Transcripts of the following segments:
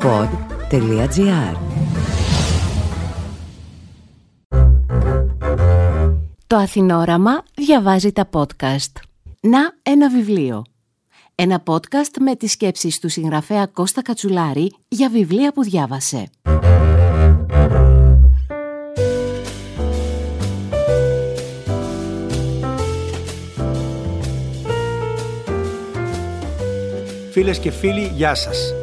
pod.gr Το Αθηνόραμα διαβάζει τα podcast. Να ένα βιβλίο. Ένα podcast με τις σκέψεις του συγγραφέα Κώστα Κατσουλάρη για βιβλία που διάβασε. Φίλες και φίλοι, γεια σας.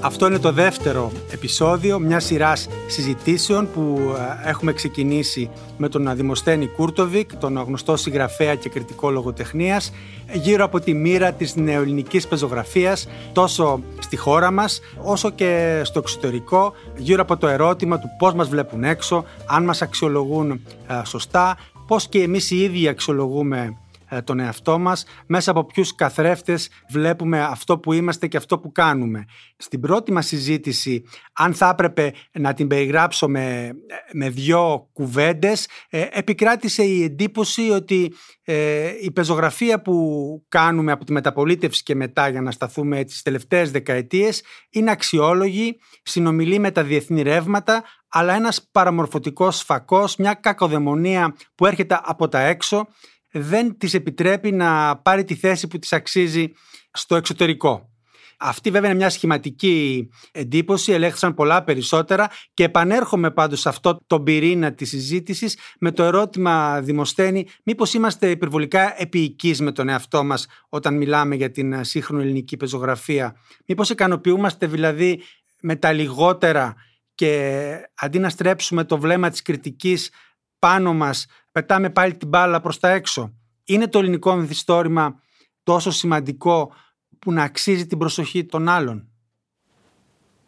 Αυτό είναι το δεύτερο επεισόδιο μιας σειράς συζητήσεων που ε, έχουμε ξεκινήσει με τον Δημοσθένη Κούρτοβικ, τον γνωστό συγγραφέα και κριτικό λογοτεχνίας, γύρω από τη μοίρα της νεοελληνικής πεζογραφίας, τόσο στη χώρα μας, όσο και στο εξωτερικό, γύρω από το ερώτημα του πώς μας βλέπουν έξω, αν μας αξιολογούν ε, σωστά, πώς και εμείς οι ίδιοι αξιολογούμε ε, τον εαυτό μας, μέσα από ποιους καθρέφτες βλέπουμε αυτό που είμαστε και αυτό που κάνουμε. Στην πρώτη μας συζήτηση, αν θα έπρεπε να την περιγράψω με, με δυο κουβέντες, ε, επικράτησε η εντύπωση ότι ε, η πεζογραφία που κάνουμε από τη μεταπολίτευση και μετά για να σταθούμε τις τελευταίες δεκαετίες είναι αξιόλογη, συνομιλεί με τα διεθνή ρεύματα, αλλά ένας παραμορφωτικός φακός, μια κακοδαιμονία που έρχεται από τα έξω δεν της επιτρέπει να πάρει τη θέση που της αξίζει στο εξωτερικό. Αυτή βέβαια είναι μια σχηματική εντύπωση, ελέγχθησαν πολλά περισσότερα και επανέρχομαι πάντως σε αυτό το πυρήνα της συζήτησης με το ερώτημα Δημοσθένη μήπως είμαστε υπερβολικά επίοικείς με τον εαυτό μας όταν μιλάμε για την σύγχρονη ελληνική πεζογραφία; Μήπως ικανοποιούμαστε δηλαδή με τα λιγότερα και αντί να στρέψουμε το βλέμμα της κριτικής πάνω μας πετάμε πάλι την μπάλα προς τα έξω. Είναι το ελληνικό μυθιστόρημα τόσο σημαντικό που να αξίζει την προσοχή των άλλων;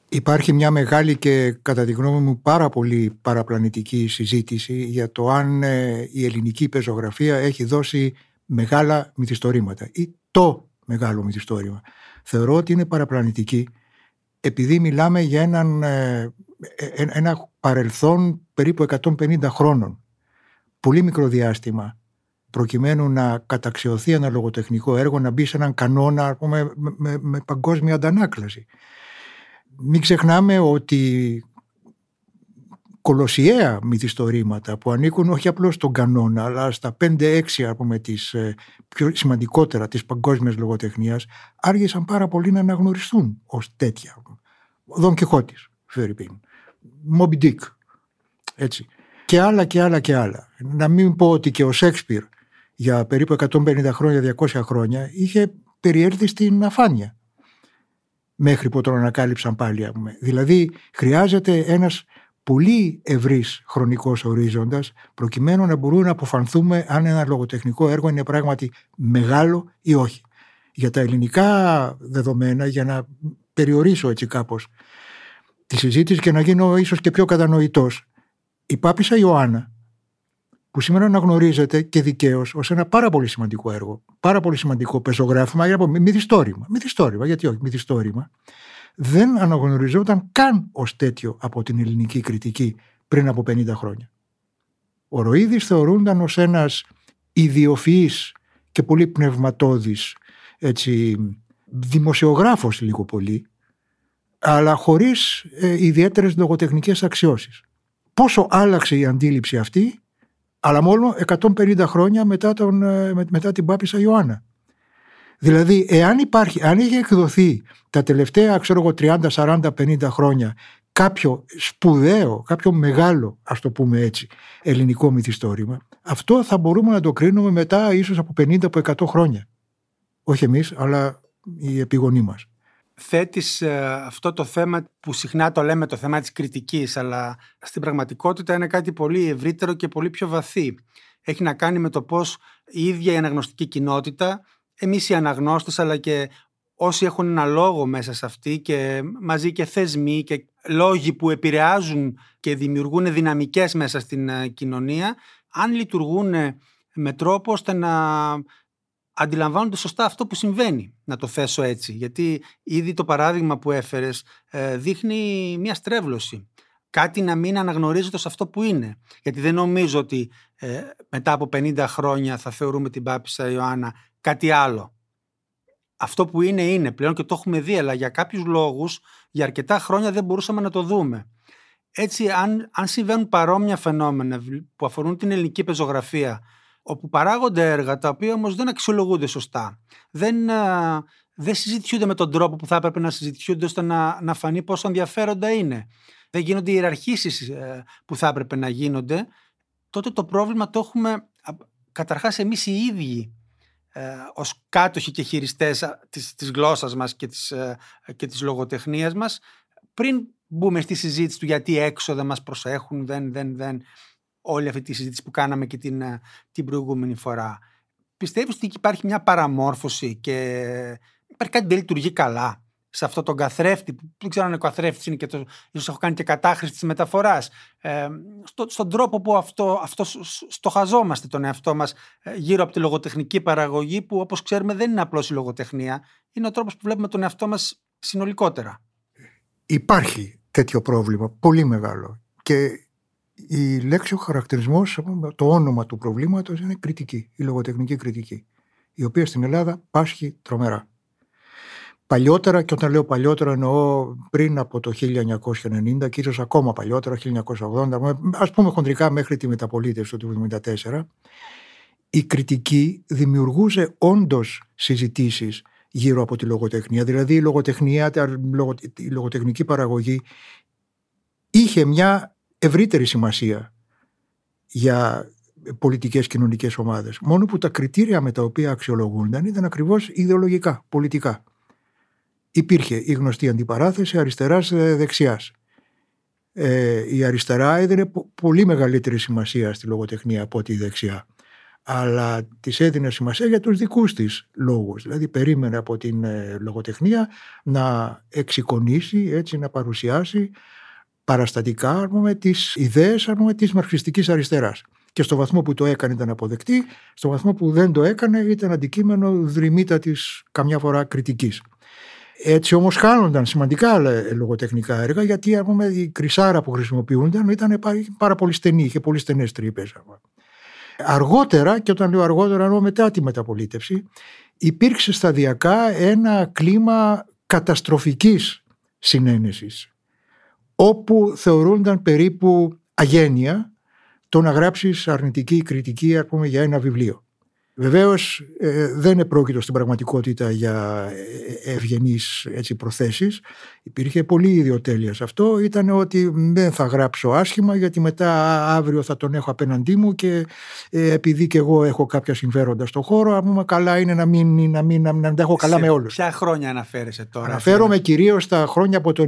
Υπάρχει μια μεγάλη και κατά τη γνώμη μου πάρα πολύ παραπλανητική συζήτηση για το αν ε, η ελληνική πεζογραφία έχει δώσει μεγάλα μυθιστορήματα ή το μεγάλο μυθιστόρημα. Θεωρώ ότι είναι παραπλανητική επειδή μιλάμε για έναν, ε, ε, ένα παρελθόν περίπου 150 χρόνων πολύ μικρό διάστημα προκειμένου να καταξιωθεί ένα λογοτεχνικό έργο, να μπει σε έναν κανόνα πούμε, με, με, παγκόσμια αντανάκλαση. Μην ξεχνάμε ότι κολοσιαία μυθιστορήματα που ανήκουν όχι απλώς στον κανόνα αλλά στα 5-6 πούμε τις ε, πιο σημαντικότερα της παγκόσμιας λογοτεχνίας άργησαν πάρα πολύ να αναγνωριστούν ως τέτοια. Δον Κιχώτης, Φερρυπίν, Μόμπι Ντίκ, έτσι και άλλα και άλλα και άλλα. Να μην πω ότι και ο Σέξπιρ για περίπου 150 χρόνια, 200 χρόνια είχε περιέρθει στην αφάνεια μέχρι που τον ανακάλυψαν πάλι. Δηλαδή χρειάζεται ένας πολύ ευρύς χρονικός ορίζοντας προκειμένου να μπορούμε να αποφανθούμε αν ένα λογοτεχνικό έργο είναι πράγματι μεγάλο ή όχι. Για τα ελληνικά δεδομένα, για να περιορίσω έτσι κάπως τη συζήτηση και να γίνω ίσως και πιο κατανοητός, η Πάπισσα Ιωάννα, που σήμερα αναγνωρίζεται και δικαίως ως ένα πάρα πολύ σημαντικό έργο, πάρα πολύ σημαντικό πεζογράφημα, για να πω μυθιστόρημα, μυθιστόρημα, γιατί όχι, μυθιστόρημα, δεν αναγνωριζόταν καν ως τέτοιο από την ελληνική κριτική πριν από 50 χρόνια. Ο Ροίδης θεωρούνταν ως ένας ιδιοφυής και πολύ πνευματώδης έτσι, δημοσιογράφος λίγο πολύ, αλλά χωρίς ε, ιδιαίτερες λογοτεχνικές αξιώσεις πόσο άλλαξε η αντίληψη αυτή, αλλά μόνο 150 χρόνια μετά, τον, ε, μετά την Πάπισσα Ιωάννα. Δηλαδή, εάν υπάρχει, αν είχε εκδοθεί τα τελευταία, ξέρω εγώ, 30, 40, 50 χρόνια κάποιο σπουδαίο, κάποιο μεγάλο, ας το πούμε έτσι, ελληνικό μυθιστόρημα, αυτό θα μπορούμε να το κρίνουμε μετά ίσως από 50, από 100 χρόνια. Όχι εμείς, αλλά οι επιγονοί μας θέτεις ε, αυτό το θέμα που συχνά το λέμε το θέμα της κριτικής αλλά στην πραγματικότητα είναι κάτι πολύ ευρύτερο και πολύ πιο βαθύ. Έχει να κάνει με το πώς η ίδια η αναγνωστική κοινότητα, εμείς οι αναγνώστες αλλά και όσοι έχουν ένα λόγο μέσα σε αυτή και μαζί και θεσμοί και λόγοι που επηρεάζουν και δημιουργούν δυναμικές μέσα στην ε, κοινωνία αν λειτουργούν με τρόπο ώστε να αντιλαμβάνονται σωστά αυτό που συμβαίνει, να το θέσω έτσι. Γιατί ήδη το παράδειγμα που έφερες ε, δείχνει μια στρέβλωση. Κάτι να μην αναγνωρίζεται σε αυτό που είναι. Γιατί δεν νομίζω ότι ε, μετά από 50 χρόνια θα θεωρούμε την Πάπισσα Ιωάννα κάτι άλλο. αυτό που είναι είναι πλέον και το έχουμε δει, αλλά για κάποιους λόγους για αρκετά χρόνια δεν μπορούσαμε να το δούμε. Έτσι, αν, αν συμβαίνουν παρόμοια φαινόμενα που αφορούν την ελληνική πεζογραφία, όπου παράγονται έργα τα οποία όμως δεν αξιολογούνται σωστά, δεν, δεν συζητιούνται με τον τρόπο που θα έπρεπε να συζητιούνται ώστε να, να φανεί πόσο ενδιαφέροντα είναι, δεν γίνονται οι ιεραρχήσεις ε, που θα έπρεπε να γίνονται, τότε το πρόβλημα το έχουμε καταρχάς εμείς οι ίδιοι ε, ως κάτοχοι και χειριστές της, της γλώσσας μας και της, ε, και της λογοτεχνίας μας πριν μπούμε στη συζήτηση του γιατί έξω δεν μας προσέχουν, δεν, δεν, δεν, όλη αυτή τη συζήτηση που κάναμε και την, ε, την προηγούμενη φορά. Πιστεύεις ότι υπάρχει μια παραμόρφωση και υπάρχει κάτι που δεν λειτουργεί καλά σε αυτό τον καθρέφτη, που δεν ξέρω αν ο καθρέφτης είναι και το. ίσως έχω κάνει και κατάχρηση της μεταφοράς. Ε, στο, στον τρόπο που αυτό, αυτό στοχαζόμαστε τον εαυτό μας ε, γύρω από τη λογοτεχνική παραγωγή, που όπως ξέρουμε δεν είναι απλώς η λογοτεχνία, είναι ο τρόπος που βλέπουμε τον εαυτό μας συνολικότερα. Υπάρχει τέτοιο πρόβλημα, πολύ μεγάλο. Και η λέξη, ο χαρακτηρισμός, το όνομα του προβλήματος είναι κριτική, η λογοτεχνική κριτική, η οποία στην Ελλάδα πάσχει τρομερά. Παλιότερα, και όταν λέω παλιότερα εννοώ πριν από το 1990 και ίσως ακόμα παλιότερα, 1980, ας πούμε χοντρικά μέχρι τη μεταπολίτευση του 1974, η κριτική δημιουργούσε όντως συζητήσεις γύρω από τη λογοτεχνία. Δηλαδή η λογοτεχνία, η λογοτεχνική παραγωγή είχε μια ευρύτερη σημασία για πολιτικές κοινωνικές ομάδες. Μόνο που τα κριτήρια με τα οποία αξιολογούνταν ήταν ακριβώς ιδεολογικά, πολιτικά υπήρχε η γνωστή αντιπαράθεση αριστεράς-δεξιάς. Ε, η αριστερά έδινε πολύ μεγαλύτερη σημασία στη λογοτεχνία από τη δεξιά. Αλλά της έδινε σημασία για τους δικούς της λόγους. Δηλαδή περίμενε από την ε, λογοτεχνία να εξοικονίσει, έτσι να παρουσιάσει παραστατικά με τις ιδέες πούμε, της μαρξιστικής αριστεράς. Και στο βαθμό που το έκανε ήταν αποδεκτή, στο βαθμό που δεν το έκανε ήταν αντικείμενο δρυμύτατης καμιά φορά κριτικής. Έτσι όμως χάνονταν σημαντικά λογοτεχνικά έργα γιατί πούμε, η κρυσάρα που χρησιμοποιούνταν ήταν πάρα πολύ στενή, είχε πολύ στενές τρύπες. Αργότερα, και όταν λέω αργότερα εννοώ μετά τη μεταπολίτευση, υπήρξε σταδιακά ένα κλίμα καταστροφικής συνένεσης όπου θεωρούνταν περίπου αγένεια το να γράψεις αρνητική κριτική πούμε, για ένα βιβλίο. Βεβαίως ε, δεν επρόκειτο στην πραγματικότητα για ε, ευγενείς προθέσεις. Υπήρχε πολύ ιδιοτέλεια σε αυτό. Ήταν ότι δεν θα γράψω άσχημα γιατί μετά αύριο θα τον έχω απέναντί μου και ε, επειδή και εγώ έχω κάποια συμφέροντα στον χώρο, αν καλά είναι να μην, να μην, να μην, τα έχω καλά με όλους. Ποια χρόνια αναφέρεσαι τώρα. Αναφέρομαι κυρίως στα χρόνια από το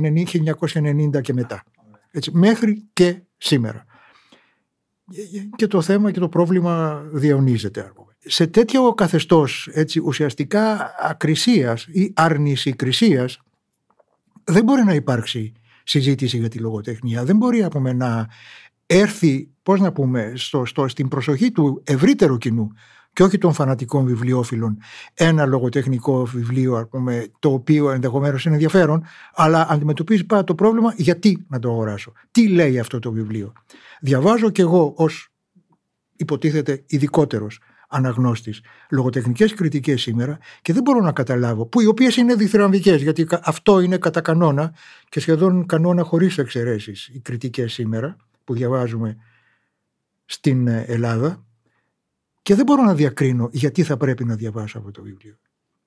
1990 και μετά. Έτσι, μέχρι και σήμερα. Και το θέμα και το πρόβλημα διαιωνίζεται σε τέτοιο καθεστώς έτσι, ουσιαστικά ακρισίας ή άρνηση κρισίας δεν μπορεί να υπάρξει συζήτηση για τη λογοτεχνία. Δεν μπορεί από να έρθει, πώς να πούμε, στο, στο, στην προσοχή του ευρύτερου κοινού και όχι των φανατικών βιβλιοφίλων ένα λογοτεχνικό βιβλίο πούμε, το οποίο ενδεχομένως είναι ενδιαφέρον αλλά αντιμετωπίζει πάρα το πρόβλημα γιατί να το αγοράσω; Τι λέει αυτό το βιβλίο; Διαβάζω κι εγώ ως υποτίθεται ειδικότερος αναγνώστης λογοτεχνικές κριτικές σήμερα και δεν μπορώ να καταλάβω, που οι οποίες είναι διθυραμβικές γιατί αυτό είναι κατά κανόνα και σχεδόν κανόνα χωρίς εξαιρέσεις οι κριτικές σήμερα που διαβάζουμε στην ε, Ελλάδα και δεν μπορώ να διακρίνω γιατί θα πρέπει να διαβάσω αυτό το βιβλίο.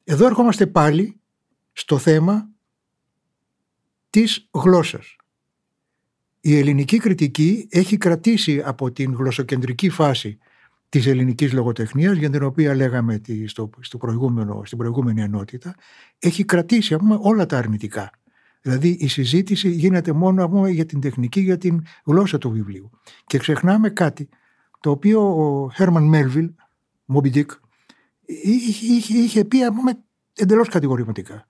Εδώ ερχόμαστε πάλι στο θέμα της γλώσσας. Η ελληνική κριτική έχει κρατήσει από την γλωσσοκεντρική φάση Της ελληνικής λογοτεχνίας, για την οποία λέγαμε στο, στο προηγούμενο, στην προηγούμενη ενότητα έχει κρατήσει πούμε, όλα τα αρνητικά. Δηλαδή η συζήτηση γίνεται μόνο πούμε, για την τεχνική, για την γλώσσα του βιβλίου. Και ξεχνάμε κάτι το οποίο ο Χέρμαν Μέλβιλ, Μόμπι Ντίκ, είχε, είχε πει πούμε, εντελώς κατηγορηματικά.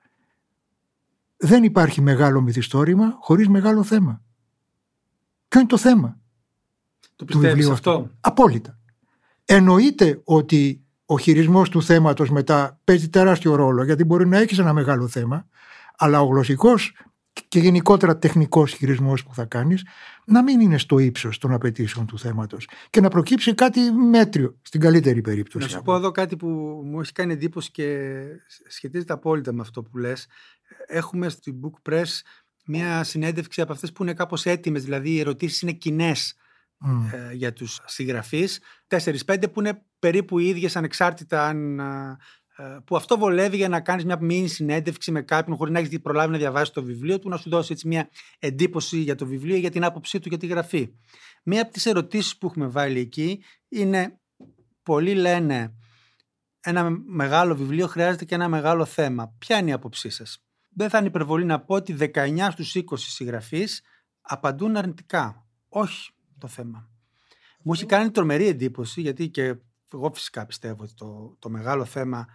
Δεν υπάρχει μεγάλο μυθιστόρημα χωρίς μεγάλο θέμα. Ποιο είναι το θέμα το του βιβλίου αυτό; Απόλυτα. Εννοείται ότι ο χειρισμός του θέματος μετά παίζει τεράστιο ρόλο γιατί μπορεί να έχεις ένα μεγάλο θέμα αλλά ο γλωσσικός και γενικότερα τεχνικός χειρισμός που θα κάνεις να μην είναι στο ύψος των απαιτήσεων του θέματος και να προκύψει κάτι μέτριο στην καλύτερη περίπτωση. Να σου πω εδώ κάτι που μου έχει κάνει εντύπωση και σχετίζεται απόλυτα με αυτό που λες. Έχουμε στην Book Press μια συνέντευξη από αυτές που είναι κάπως έτοιμες, δηλαδή οι ερωτήσεις είναι κοινές ε, για τους συγγραφείς. 4-5 που είναι περίπου οι ίδιες ανεξάρτητα αν ε, που αυτό βολεύει για να κάνεις μια μήνυ συνέντευξη με κάποιον χωρίς να έχεις προλάβει να διαβάσεις το βιβλίο του, να σου δώσει έτσι μια εντύπωση για το βιβλίο, για την άποψή του για τη γραφή. Μία από τις ερωτήσεις που έχουμε βάλει εκεί είναι: Πολλοί λένε ένα μεγάλο βιβλίο χρειάζεται και ένα μεγάλο θέμα. Ποια είναι η άποψή σας, Δεν θα είναι υπερβολή να πω ότι 19 στους 20 συγγραφείς απαντούν αρνητικά. Όχι το θέμα. Μου έχει κάνει τρομερή εντύπωση, γιατί και εγώ φυσικά πιστεύω ότι το, το μεγάλο θέμα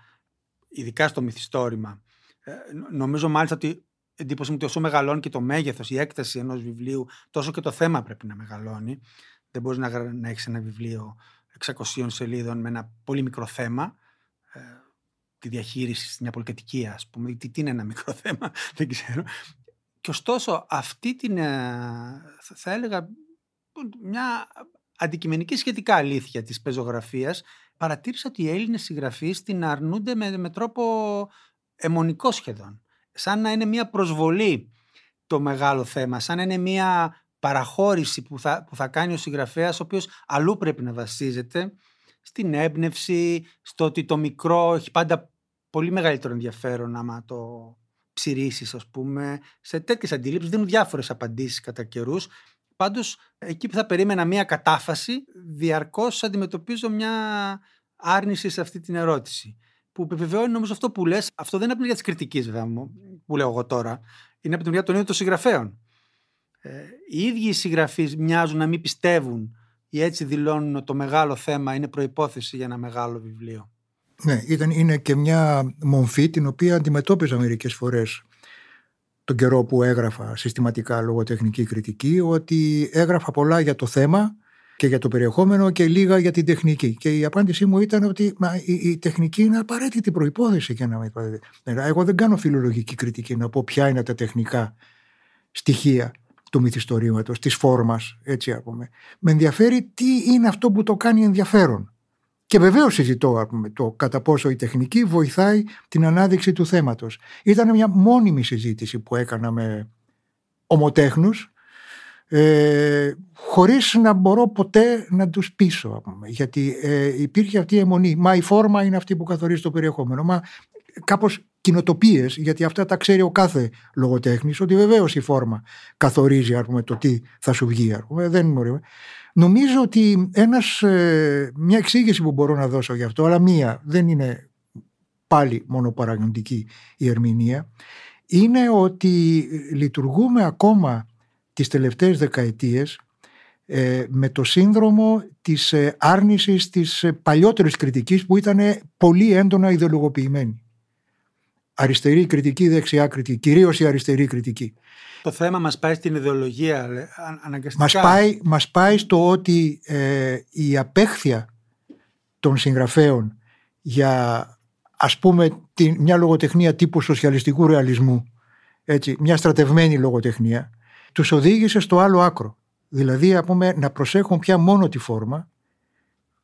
ειδικά στο μυθιστόρημα. Ε, νομίζω μάλιστα ότι εντύπωση μου ότι όσο μεγαλώνει και το μέγεθος, η έκταση ενός βιβλίου, τόσο και το θέμα πρέπει να μεγαλώνει. Δεν μπορείς να, να έχεις ένα βιβλίο 600 σελίδων με ένα πολύ μικρό θέμα. Ε, τη διαχείριση στην πολυκατοικία, ας πούμε. Τι, τι είναι ένα μικρό θέμα, δεν ξέρω. Και ωστόσο, αυτή την. Ε, θα έλεγα μια αντικειμενική σχετικά αλήθεια της πεζογραφίας παρατήρησα ότι οι Έλληνες συγγραφείς την αρνούνται με, με τρόπο αιμονικό σχεδόν. Σαν να είναι μια προσβολή το μεγάλο θέμα, σαν να είναι μια παραχώρηση που θα, που θα κάνει ο συγγραφέας ο οποίος αλλού πρέπει να βασίζεται στην έμπνευση, στο ότι το μικρό έχει πάντα πολύ μεγαλύτερο ενδιαφέρον άμα το ψηρίσεις, ας πούμε. Σε τέτοιες αντιλήψεις δίνουν διάφορες απαντήσεις κατά καιρούς Πάντως, εκεί που θα περίμενα μία κατάφαση, διαρκώς αντιμετωπίζω μια άρνηση σε αυτή την ερώτηση. Που επιβεβαιώνει νομίζω αυτό που λες, αυτό δεν είναι από την μεριά της κριτικής βέβαια που λέω εγώ τώρα, είναι από την μεριά των ίδιων των συγγραφέων. Ε, οι ίδιοι οι συγγραφείς μοιάζουν να μην πιστεύουν ή έτσι δηλώνουν ότι το μεγάλο θέμα είναι προϋπόθεση για ένα μεγάλο βιβλίο. Ναι, ήταν, είναι και μια μομφή την οποία αντιμετώπιζα μερικές φορές τον καιρό που έγραφα συστηματικά λογοτεχνική κριτική ότι έγραφα πολλά για το θέμα και για το περιεχόμενο και λίγα για την τεχνική. Και η απάντησή μου ήταν ότι μα, η, η, τεχνική είναι απαραίτητη προϋπόθεση για να με Εγώ δεν κάνω φιλολογική κριτική να πω ποια είναι τα τεχνικά στοιχεία του μυθιστορήματος, της φόρμας, έτσι πούμε. Με ενδιαφέρει τι είναι αυτό που το κάνει ενδιαφέρον. Και βεβαίως συζητώ το κατά πόσο η τεχνική βοηθάει την ανάδειξη του θέματος. Ήταν μια μόνιμη συζήτηση που έκανα με ομοτέχνους ε, χωρίς να μπορώ ποτέ να τους πείσω. Γιατί ε, υπήρχε αυτή η αιμονή. Μα η φόρμα είναι αυτή που καθορίζει το περιεχόμενο. Μα κάπως κοινοτοπίες, γιατί αυτά τα ξέρει ο κάθε λογοτέχνης, ότι βεβαίως η φόρμα καθορίζει το τι θα σου βγει. Δεν είναι Νομίζω ότι ένας, ε, μια εξήγηση που μπορώ να δώσω γι' αυτό, αλλά μία, δεν είναι πάλι μόνο παραγνωτική η ερμηνεία, είναι ότι λειτουργούμε ακόμα τις τελευταίες δεκαετίες ε, με το σύνδρομο της ε, άρνησης της παλιότερης κριτικής που ήταν πολύ έντονα ιδεολογοποιημένη. Αριστερή κριτική, δεξιά κριτική, κυρίως η αριστερή κριτική. Το θέμα μας πάει στην ιδεολογία αναγκαστικά. Μας πάει, μας πάει στο ότι ε, η απέχθεια των συγγραφέων για ας πούμε τη, μια λογοτεχνία τύπου σοσιαλιστικού ρεαλισμού έτσι, μια στρατευμένη λογοτεχνία τους οδήγησε στο άλλο άκρο. Δηλαδή πούμε, να προσέχουν πια μόνο τη φόρμα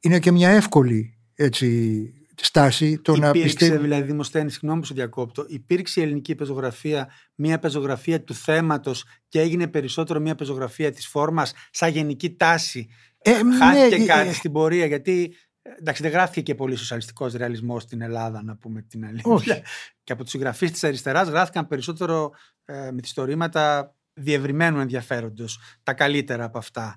είναι και μια εύκολη έτσι, στάση το υπήρξε, να πιστεύει. δηλαδή, Δημοσθένη, συγγνώμη που σου διακόπτω, υπήρξε η ελληνική πεζογραφία μια πεζογραφία του θέματος και έγινε περισσότερο μια πεζογραφία της φόρμας, σαν γενική τάση. Ε, Χάθηκε ναι, ε, κάτι ε, στην πορεία, γιατί εντάξει, δεν γράφτηκε και πολύ σοσιαλιστικός ρεαλισμός στην Ελλάδα, να πούμε την αλήθεια. Όχι. Και από τους συγγραφείς της αριστεράς γράφτηκαν περισσότερο ε, μυθιστορήματα διευρυμένου ενδιαφέροντος, τα καλύτερα από αυτά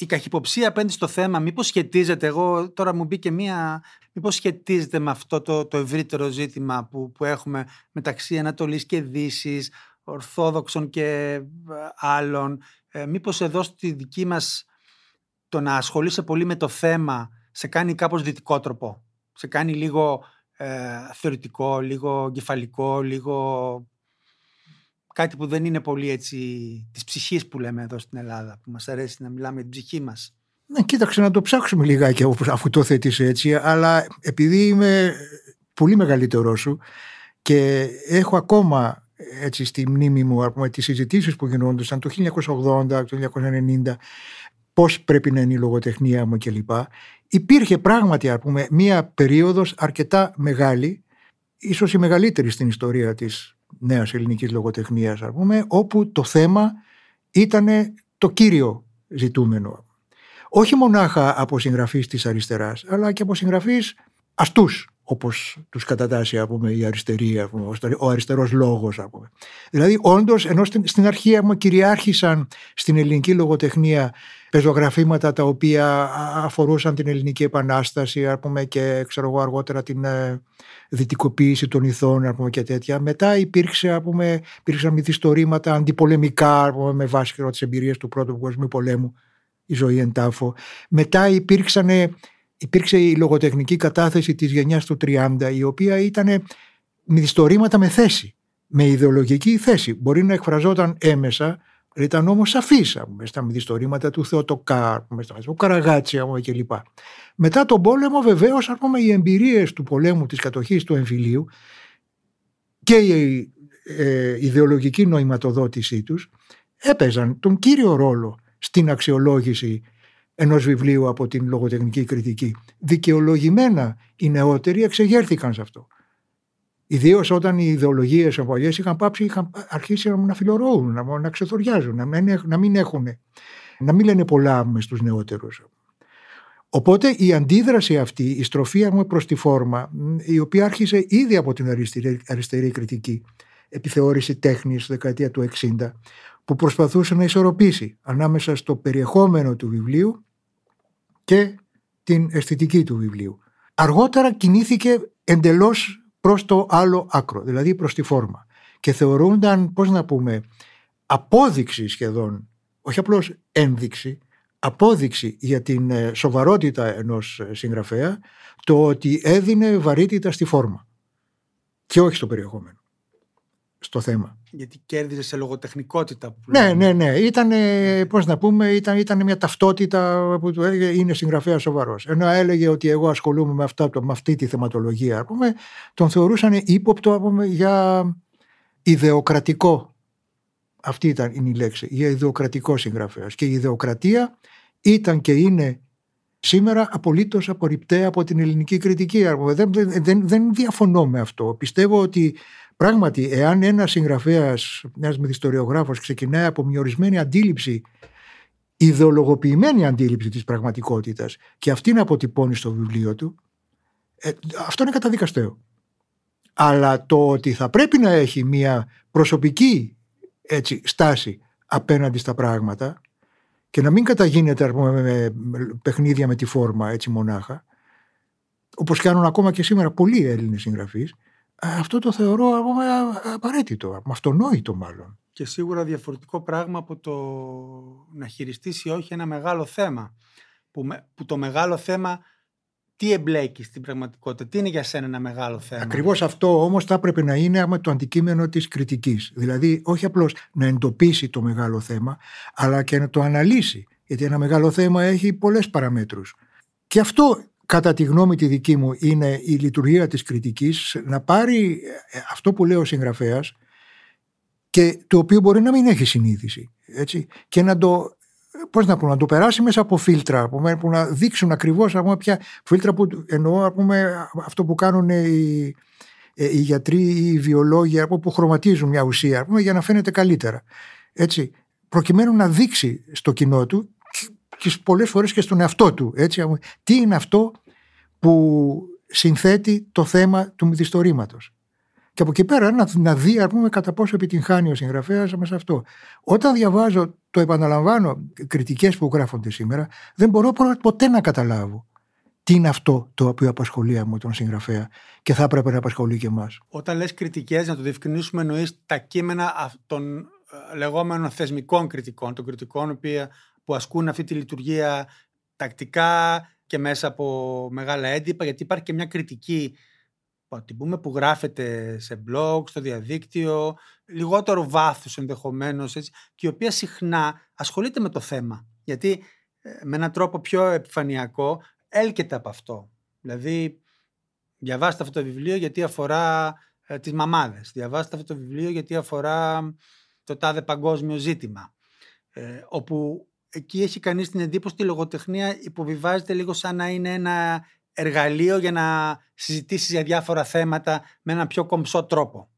η καχυποψία απέναντι στο θέμα μήπως σχετίζεται, εγώ τώρα μου μπήκε μία, μήπως σχετίζεται με αυτό το, το ευρύτερο ζήτημα που, που έχουμε μεταξύ Ανατολής και Δύσης, Ορθόδοξων και ε, άλλων. Ε, μήπως εδώ στη δική μας το να ασχολείσαι πολύ με το θέμα σε κάνει κάπως δυτικό τρόπο. Σε κάνει λίγο ε, θεωρητικό, λίγο κεφαλικό, λίγο κάτι που δεν είναι πολύ έτσι της ψυχής που λέμε εδώ στην Ελλάδα, που μας αρέσει να μιλάμε για την ψυχή μας. Ναι, κοίταξε να το ψάξουμε λιγάκι αφού το θέτεις έτσι, αλλά επειδή είμαι πολύ μεγαλύτερός σου και έχω ακόμα έτσι στη μνήμη μου πούμε, τις συζητήσεις που γινόντουσαν το 1980, το 1990 πώς πρέπει να είναι η λογοτεχνία μου κλπ. Υπήρχε πράγματι πούμε, μία περίοδος αρκετά μεγάλη, ίσως η μεγαλύτερη στην ιστορία της νέας ελληνικής λογοτεχνίας πούμε, όπου το θέμα ήταν το κύριο ζητούμενο. Όχι μονάχα από συγγραφείς της αριστεράς, αλλά και από συγγραφείς αστούς όπως τους κατατάσσει πούμε, η αριστερή, πούμε, ο αριστερός λόγος. Πούμε. Δηλαδή όντως ενώ στην, αρχή πούμε, κυριάρχησαν στην ελληνική λογοτεχνία πεζογραφήματα τα οποία αφορούσαν την ελληνική επανάσταση πούμε, και ξέρω εγώ αργότερα την ε, δυτικοποίηση των ηθών πούμε, και τέτοια. Μετά υπήρξε, πούμε, υπήρξαν μυθιστορήματα αντιπολεμικά πούμε, με βάση τις εμπειρίες του Πρώτου Παγκοσμίου Πολέμου η ζωή εν τάφο. Μετά υπήρξαν υπήρξε η λογοτεχνική κατάθεση της γενιάς του 30 η οποία ήταν μυθιστορήματα με θέση, με ιδεολογική θέση. Μπορεί να εκφραζόταν έμεσα, ήταν όμως σαφής στα μυθιστορήματα του Θεοτοκάρ, του Καραγάτσια κλπ. Μετά τον πόλεμο βεβαίως πούμε, οι εμπειρίες του πολέμου της κατοχής του εμφυλίου και η ε, ιδεολογική νοηματοδότησή τους έπαιζαν τον κύριο ρόλο στην αξιολόγηση ενός βιβλίου από την λογοτεχνική κριτική. Δικαιολογημένα οι νεότεροι εξεγέρθηκαν σε αυτό. Ιδίως όταν οι ιδεολογίες απολύε είχαν πάψει, είχαν αρχίσει να φιλορώουν, να, να ξεθοριάζουν, να μην, να μην έχουν, να μην λένε πολλά μες στου νεότερους. Οπότε η αντίδραση αυτή, η στροφή μου προς τη φόρμα, η οποία άρχισε ήδη από την αριστερή, αριστερή κριτική, επιθεώρηση τέχνης δεκαετία του 60, που προσπαθούσε να ισορροπήσει ανάμεσα στο περιεχόμενο του βιβλίου και την αισθητική του βιβλίου. Αργότερα κινήθηκε εντελώς προς το άλλο άκρο, δηλαδή προς τη φόρμα και θεωρούνταν, πώς να πούμε, απόδειξη σχεδόν, όχι απλώς ένδειξη, απόδειξη για την ε, σοβαρότητα ενός ε, συγγραφέα το ότι έδινε βαρύτητα στη φόρμα και όχι στο περιεχόμενο στο θέμα. Γιατί κέρδιζες σε λογοτεχνικότητα. Που ναι, ναι, ναι. Ήταν, πώς να πούμε, ήταν, ήταν μια ταυτότητα που του έλεγε είναι συγγραφέα σοβαρός. Ενώ έλεγε ότι εγώ ασχολούμαι με, αυτά, με αυτή τη θεματολογία, πούμε, τον θεωρούσαν ύποπτο πούμε, για ιδεοκρατικό. Αυτή ήταν η λέξη, για ιδεοκρατικό συγγραφέας. Και η ιδεοκρατία ήταν και είναι σήμερα απολύτως απορριπταία από την ελληνική κριτική. Δεν, δεν, δεν διαφωνώ με αυτό. Πιστεύω ότι Πράγματι, εάν ένας συγγραφέας, ένας μυθιστοριογράφος ξεκινάει από μια ορισμένη αντίληψη, ιδεολογοποιημένη αντίληψη της πραγματικότητας και αυτήν αποτυπώνει στο βιβλίο του, ε, αυτό είναι καταδικαστέο. Αλλά το ότι θα πρέπει να έχει μια προσωπική έτσι, στάση απέναντι στα πράγματα και να μην καταγίνεται πούμε, με παιχνίδια με τη φόρμα έτσι μονάχα, όπως κάνουν ακόμα και σήμερα πολλοί Έλληνες συγγραφείς, αυτό το θεωρώ απαραίτητο, αυτονόητο μάλλον. Και σίγουρα διαφορετικό πράγμα από το να χειριστείς ή όχι ένα μεγάλο θέμα. Που, που το μεγάλο θέμα τι εμπλέκεις στην πραγματικότητα, τι είναι για σένα ένα μεγάλο θέμα; Ακριβώς αυτό όμως θα έπρεπε να είναι άμα το αντικείμενο της κριτικής. Δηλαδή, όχι απλώς να εντοπίσει το μεγάλο θέμα, αλλά και να το αναλύσει. Γιατί ένα μεγάλο θέμα έχει πολλές παραμέτρους. Και αυτό κατά τη γνώμη τη δική μου είναι η λειτουργία της κριτικής να πάρει ε, αυτό που λέει ο συγγραφέας και το οποίο μπορεί να μην έχει συνείδηση έτσι, και να το, πώς να, πω, να το περάσει μέσα από φίλτρα που να δείξουν ακριβώς πούμε, ποια φίλτρα που εννοώ πούμε, αυτό που κάνουν οι, ε, οι γιατροί ή οι βιολόγοι που χρωματίζουν μια ουσία πούμε, για να φαίνεται καλύτερα έτσι, προκειμένου να δείξει στο κοινό του και πολλές φορές και στον εαυτό του. Έτσι, τι είναι αυτό που συνθέτει το θέμα του μυθιστορήματος. Και από εκεί πέρα να, να δει πούμε, κατά πόσο επιτυγχάνει ο συγγραφέας με αυτό. Όταν διαβάζω, το επαναλαμβάνω, κριτικές που γράφονται σήμερα, δεν μπορώ ποτέ να καταλάβω τι είναι αυτό το οποίο απασχολεί μου τον συγγραφέα και θα έπρεπε να απασχολεί και εμάς. Όταν λες κριτικές, να το διευκρινίσουμε, εννοείς τα κείμενα των ε, λεγόμενων θεσμικών κριτικών, των κριτικών που ασκούν αυτή τη λειτουργία τακτικά και μέσα από μεγάλα έντυπα, γιατί υπάρχει και μια κριτική πούμε, που γράφεται σε blog, στο διαδίκτυο, λιγότερο βάθος ενδεχομένως, έτσι, και η οποία συχνά ασχολείται με το θέμα. Γιατί ε, με έναν τρόπο πιο επιφανειακό έλκεται από αυτό. Δηλαδή, διαβάστε αυτό το βιβλίο γιατί αφορά ε, τις μαμάδες. Διαβάστε αυτό το βιβλίο γιατί αφορά το τάδε παγκόσμιο ζήτημα. Ε, όπου εκεί έχει κανείς την εντύπωση ότι η λογοτεχνία υποβιβάζεται λίγο σαν να είναι ένα εργαλείο για να συζητήσεις για διάφορα θέματα με ένα πιο κομψό τρόπο.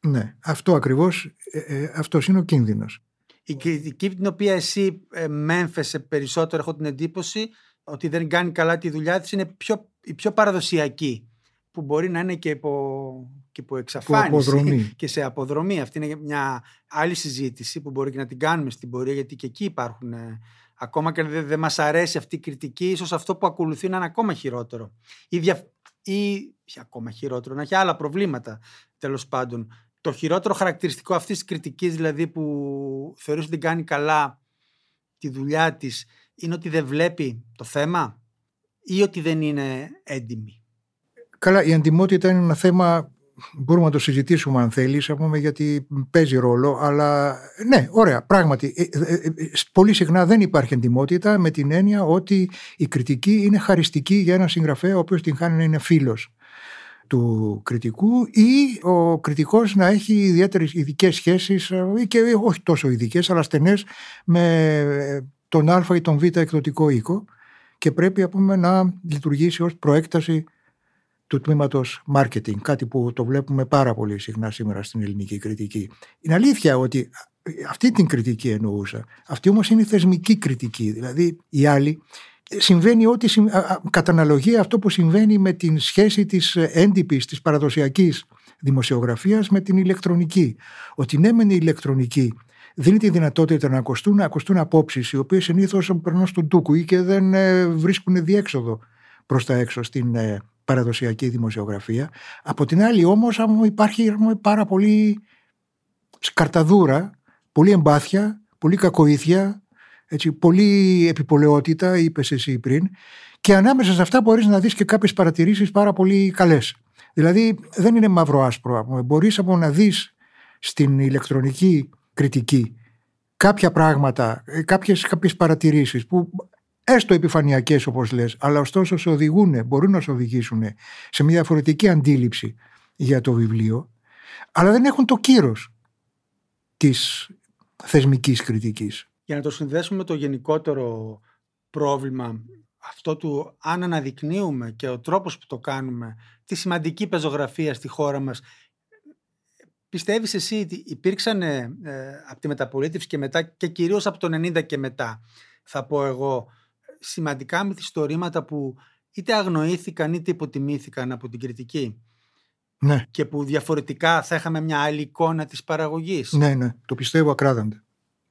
Ναι, αυτό ακριβώς, ε, ε αυτός είναι ο κίνδυνος. Η κριτική την οποία εσύ ε, μέμφεσαι περισσότερο έχω την εντύπωση ότι δεν κάνει καλά τη δουλειά της είναι πιο, η πιο παραδοσιακή που μπορεί να είναι και υπό, και υπό εξαφάνιση και σε αποδρομή. Αυτή είναι μια άλλη συζήτηση που μπορεί και να την κάνουμε στην πορεία γιατί και εκεί υπάρχουν ε, ακόμα και δεν, δεν μας αρέσει αυτή η κριτική ίσως αυτό που ακολουθεί να είναι ακόμα χειρότερο ή, δια, ή ακόμα χειρότερο να έχει άλλα προβλήματα τέλος πάντων το χειρότερο χαρακτηριστικό αυτής της κριτικής δηλαδή που θεωρείς ότι κάνει καλά τη δουλειά της είναι ότι δεν βλέπει το θέμα ή ότι δεν είναι έντιμη; Καλά, η αντιμότητα είναι ένα θέμα μπορούμε να το συζητήσουμε αν θέλεις πούμε, γιατί παίζει ρόλο αλλά ναι ωραία πράγματι ε, ε, ε, πολύ συχνά δεν υπάρχει εντυμότητα με την έννοια ότι η κριτική είναι χαριστική για ένα συγγραφέα ο οποίος την χάνει να είναι φίλος του κριτικού ή ο κριτικός να έχει ιδιαίτερες ειδικές σχέσεις ή και όχι τόσο ειδικές, αλλά στενές με τον α ή τον β εκδοτικό οίκο και πρέπει πούμε, να λειτουργήσει ως προέκταση του τμήματος marketing, κάτι που το βλέπουμε πάρα πολύ συχνά σήμερα στην ελληνική κριτική. Είναι αλήθεια ότι αυτή την κριτική εννοούσα. Αυτή όμως είναι η θεσμική κριτική. Δηλαδή οι άλλοι συμβαίνει ό,τι κατά αναλογία αυτό που συμβαίνει με την σχέση της έντυπης, της παραδοσιακής δημοσιογραφίας με την ηλεκτρονική. Ότι ναι μεν η ηλεκτρονική δίνει τη δυνατότητα να ακουστούν, να ακουστούν απόψεις οι οποίες συνήθως περνούν στον τούκου ή και δεν ε, βρίσκουν διέξοδο προς τα έξω στην ε, παραδοσιακή δημοσιογραφία. Από την άλλη όμως υπάρχει πάρα πολύ σκαρταδούρα, πολύ εμπάθεια, πολύ κακοήθεια, έτσι, πολύ επιπολαιότητα, είπες εσύ πριν, και ανάμεσα σε αυτά μπορείς να δεις και κάποιες παρατηρήσεις πάρα πολύ καλές. Δηλαδή δεν είναι μαύρο-άσπρο. Μπορείς να δεις στην ηλεκτρονική κριτική κάποια πράγματα, ε, κάποιες, κάποιες παρατηρήσεις που έστω επιφανειακές όπως λες, αλλά ωστόσο σε οδηγούν, μπορούν να σε οδηγήσουν σε μια διαφορετική αντίληψη για το βιβλίο, αλλά δεν έχουν το κύρος της θεσμικής κριτικής. Για να το συνδέσουμε με το γενικότερο πρόβλημα αυτό του αν αναδεικνύουμε και ο τρόπος που το κάνουμε τη σημαντική πεζογραφία στη χώρα μας πιστεύεις εσύ ότι υπήρξαν ε, από τη μεταπολίτευση και μετά και κυρίως από το 90 και μετά θα πω εγώ σημαντικά μυθιστορήματα που είτε αγνοήθηκαν είτε υποτιμήθηκαν από την κριτική. Ναι. Και που διαφορετικά θα είχαμε μια άλλη εικόνα της παραγωγής. Ναι, ναι. Το πιστεύω ακράδαντα.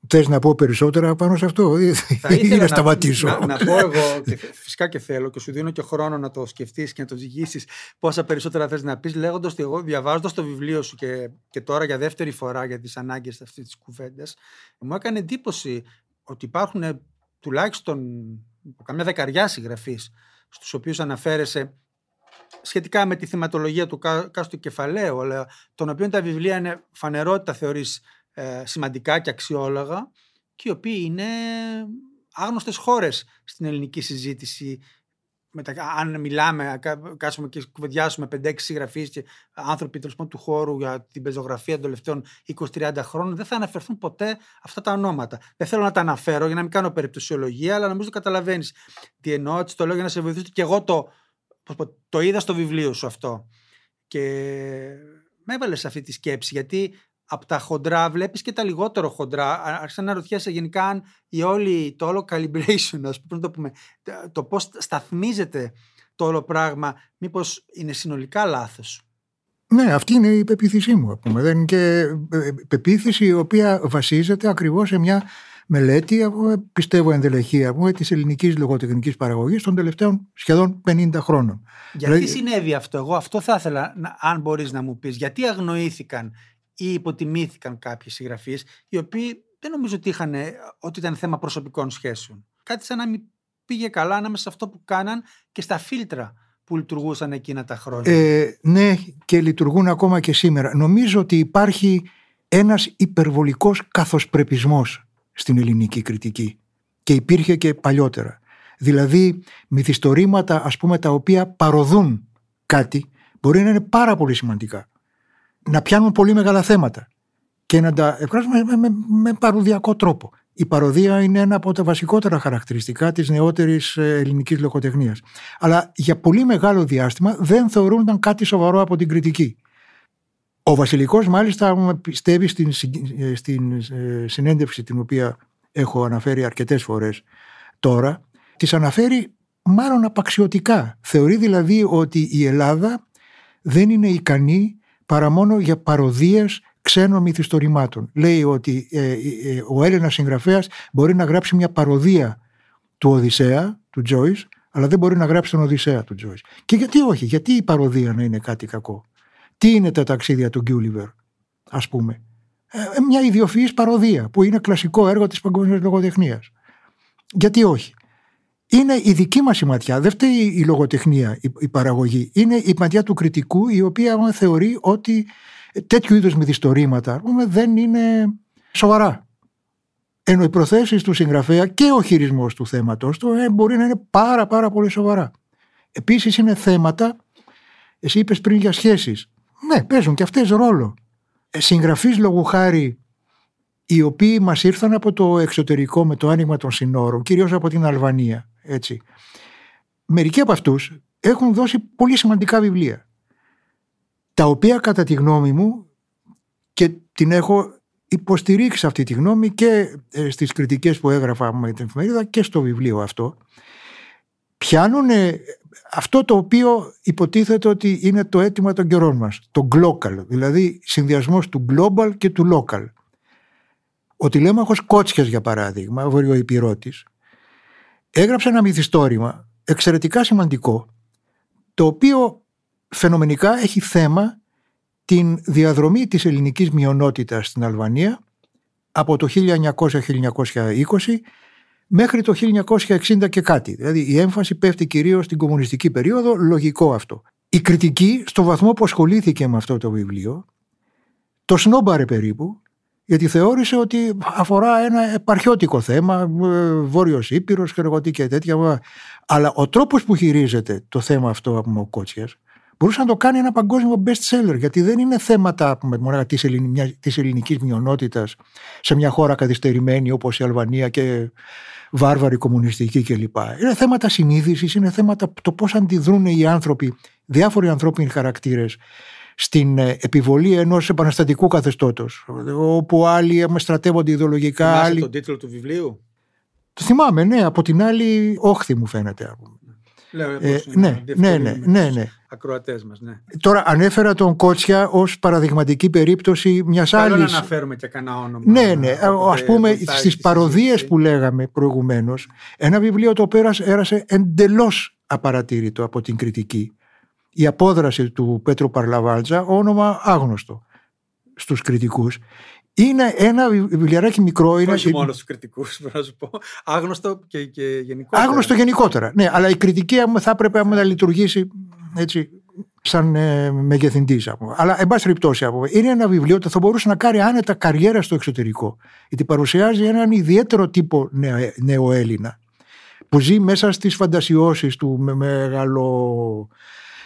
Θες να πω περισσότερα πάνω σε αυτό, θα ή να σταματήσω; Να, να, πω εγώ, και φυσικά και θέλω, και σου δίνω και χρόνο να το σκεφτείς και να το ζυγίσεις πόσα περισσότερα θες να πεις, λέγοντας ότι εγώ διαβάζοντας το βιβλίο σου και, και τώρα για δεύτερη φορά για τις ανάγκες αυτής της κουβέντας, μου έκανε εντύπωση ότι υπάρχουν τουλάχιστον καμιά δεκαριά συγγραφείς, στους οποίους αναφέρεσαι σχετικά με τη θεματολογία του κάστου κεφαλαίου, αλλά των οποίων τα βιβλία είναι φανερότητα θεωρείς ε, σημαντικά και αξιόλογα και οι οποίοι είναι άγνωστες χώρες στην ελληνική συζήτηση αν μιλάμε, κάτσουμε και κουβεντιάσουμε 5-6 συγγραφείς και άνθρωποι τέλος του χώρου για την πεζογραφία των τελευταίων 20-30 χρόνων, δεν θα αναφερθούν ποτέ αυτά τα ονόματα. Δεν θέλω να τα αναφέρω για να μην κάνω περιπτωσιολογία, αλλά νομίζω ότι καταλαβαίνεις τι εννοώ. Έτσι το λέω για να σε βοηθήσω και εγώ το, το είδα στο βιβλίο σου αυτό. Και με έβαλες σε αυτή τη σκέψη, γιατί από τα χοντρά βλέπεις και τα λιγότερο χοντρά. Άρχισα να ρωτιέσαι γενικά αν η όλη, το όλο calibration, ας πούμε, το, πούμε, το πώς σταθμίζεται το όλο πράγμα, μήπως είναι συνολικά λάθος; Ναι, αυτή είναι η πεποίθησή μου. Πούμε. Δεν είναι και ε, πεποίθηση η οποία βασίζεται ακριβώς σε μια μελέτη, πιστεύω ενδελεχή, της ελληνικής λογοτεχνικής παραγωγής των τελευταίων σχεδόν 50 χρόνων. Γιατί δηλαδή... συνέβη αυτό, εγώ αυτό θα ήθελα, αν μπορείς να μου πεις, γιατί αγνοήθηκαν ή υποτιμήθηκαν κάποιοι συγγραφείς, οι οποίοι δεν νομίζω ότι, είχαν, ότι ήταν θέμα προσωπικών σχέσεων. Κάτι σαν να μην πήγε καλά ανάμεσα σε αυτό που κάναν και στα φίλτρα που λειτουργούσαν εκείνα τα χρόνια. Ε, ναι, και λειτουργούν ακόμα και σήμερα. Νομίζω ότι υπάρχει ένας υπερβολικός καθοσπρεπισμός στην ελληνική κριτική και υπήρχε και παλιότερα. Δηλαδή μυθιστορήματα ας πούμε τα οποία παροδούν κάτι μπορεί να είναι πάρα πολύ σημαντικά. Να πιάνουν πολύ μεγάλα θέματα και να τα εκφράσουμε με, με, με παροδιακό τρόπο. Η παροδία είναι ένα από τα βασικότερα χαρακτηριστικά της νεότερης ε, ελληνικής λογοτεχνίας. Αλλά για πολύ μεγάλο διάστημα δεν θεωρούνταν κάτι σοβαρό από την κριτική. Ο Βασιλικός μάλιστα πιστεύει στην, ε, στην ε, συνέντευξη την οποία έχω αναφέρει αρκετές φορές τώρα, τις αναφέρει μάλλον απαξιωτικά. Θεωρεί δηλαδή ότι η Ελλάδα δεν είναι ικανή παρά μόνο για παροδίες ξένων μυθιστορημάτων. Λέει ότι ε, ε, ε, ο Έλληνας συγγραφέας μπορεί να γράψει μια παροδία του Οδυσσέα, του Τζόις, αλλά δεν μπορεί να γράψει τον Οδυσσέα του Τζόις. Και γιατί όχι, γιατί η παροδία να είναι κάτι κακό; Τι είναι τα ταξίδια του Γκιούλιβερ, ας πούμε; μια ιδιοφυής παροδία που είναι κλασικό έργο της παγκόσμιας λογοτεχνίας. Γιατί όχι; Είναι η δική μας η ματιά, δεν φταίει η λογοτεχνία, η, παραγωγή. Είναι η ματιά του κριτικού η οποία θεωρεί ότι τέτοιου είδους μυθιστορήματα δεν είναι σοβαρά. Ενώ οι προθέσεις του συγγραφέα και ο χειρισμός του θέματος του ε, μπορεί να είναι πάρα πάρα πολύ σοβαρά. Επίσης είναι θέματα, εσύ είπες πριν για σχέσεις. Ναι, παίζουν και αυτές ρόλο. Ε, Συγγραφείς λόγου χάρη οι οποίοι μας ήρθαν από το εξωτερικό με το άνοιγμα των συνόρων, κυρίως από την Αλβανία. Έτσι. Μερικοί από αυτούς έχουν δώσει πολύ σημαντικά βιβλία τα οποία κατά τη γνώμη μου και την έχω υποστηρίξει αυτή τη γνώμη και ε, στις κριτικές που έγραφα με την εφημερίδα και στο βιβλίο αυτό πιάνουν αυτό το οποίο υποτίθεται ότι είναι το αίτημα των καιρών μας, το global, δηλαδή συνδυασμός του global και του local. Ο τηλέμαχος Κότσιας για παράδειγμα, ο βορειοϊπηρώτης, έγραψε ένα μυθιστόρημα εξαιρετικά σημαντικό, το οποίο φαινομενικά έχει θέμα την διαδρομή της ελληνικής μειονότητας στην Αλβανία από το 1900-1920 μέχρι το 1960 και κάτι. Δηλαδή η έμφαση πέφτει κυρίως στην κομμουνιστική περίοδο, λογικό αυτό. Η κριτική στο βαθμό που ασχολήθηκε με αυτό το βιβλίο το σνόμπαρε περίπου γιατί θεώρησε ότι αφορά ένα επαρχιώτικο θέμα, ε, Βόρειος Ήπειρος, και τέτοια. Αλλά ο τρόπος που χειρίζεται το θέμα αυτό από ο Κότσιας μπορούσε να το κάνει ένα παγκόσμιο best seller γιατί δεν είναι θέματα μόνο της, ελληνικής, της ελληνικής μειονότητας σε μια χώρα καθυστερημένη όπως η Αλβανία και βάρβαρη κομμουνιστική κλπ. Είναι θέματα συνείδησης, είναι θέματα το πώς αντιδρούν οι άνθρωποι, διάφοροι ανθρώπινοι χαρακτήρες στην ε, επιβολή ενός επαναστατικού καθεστώτος όπου άλλοι στρατεύονται ιδεολογικά. Θυμάσαι άλλοι... τον τίτλο του βιβλίου; Το θυμάμαι, ναι, από την άλλη όχθη μου φαίνεται. Λέω, ε, ναι, ναι, ναι, ναι, ναι. Ακροατές μας, ναι. Τώρα ανέφερα τον Κότσια ως παραδειγματική περίπτωση μιας Καλό άλλης... να αναφέρουμε και κανένα όνομα. Ναι, ναι. Ας πούμε στις παροδίες που λέγαμε προηγουμένως, ένα βιβλίο το οποίο έρασε εντελώς απαρατήρητο από την κριτική. Η απόδραση του Πέτρου Παρλαβάλτζα, όνομα άγνωστο στους κριτικούς. Είναι ένα βιβλιαράκι μικρό. Είναι... Όχι μόνο στους κριτικούς, να σου πω. Άγνωστο και, και γενικότερα. Άγνωστο γενικότερα. Ναι, αλλά η κριτική θα έπρεπε να λειτουργήσει έτσι, σαν ε, μεγεθυντής. Αλλά, εν πάση περιπτώσει, είναι ένα βιβλίο που θα μπορούσε να κάνει άνετα καριέρα στο εξωτερικό. Γιατί παρουσιάζει έναν ιδιαίτερο τύπο νέο, Έλληνα που ζει μέσα στις φαντασιώσεις του με μεγάλο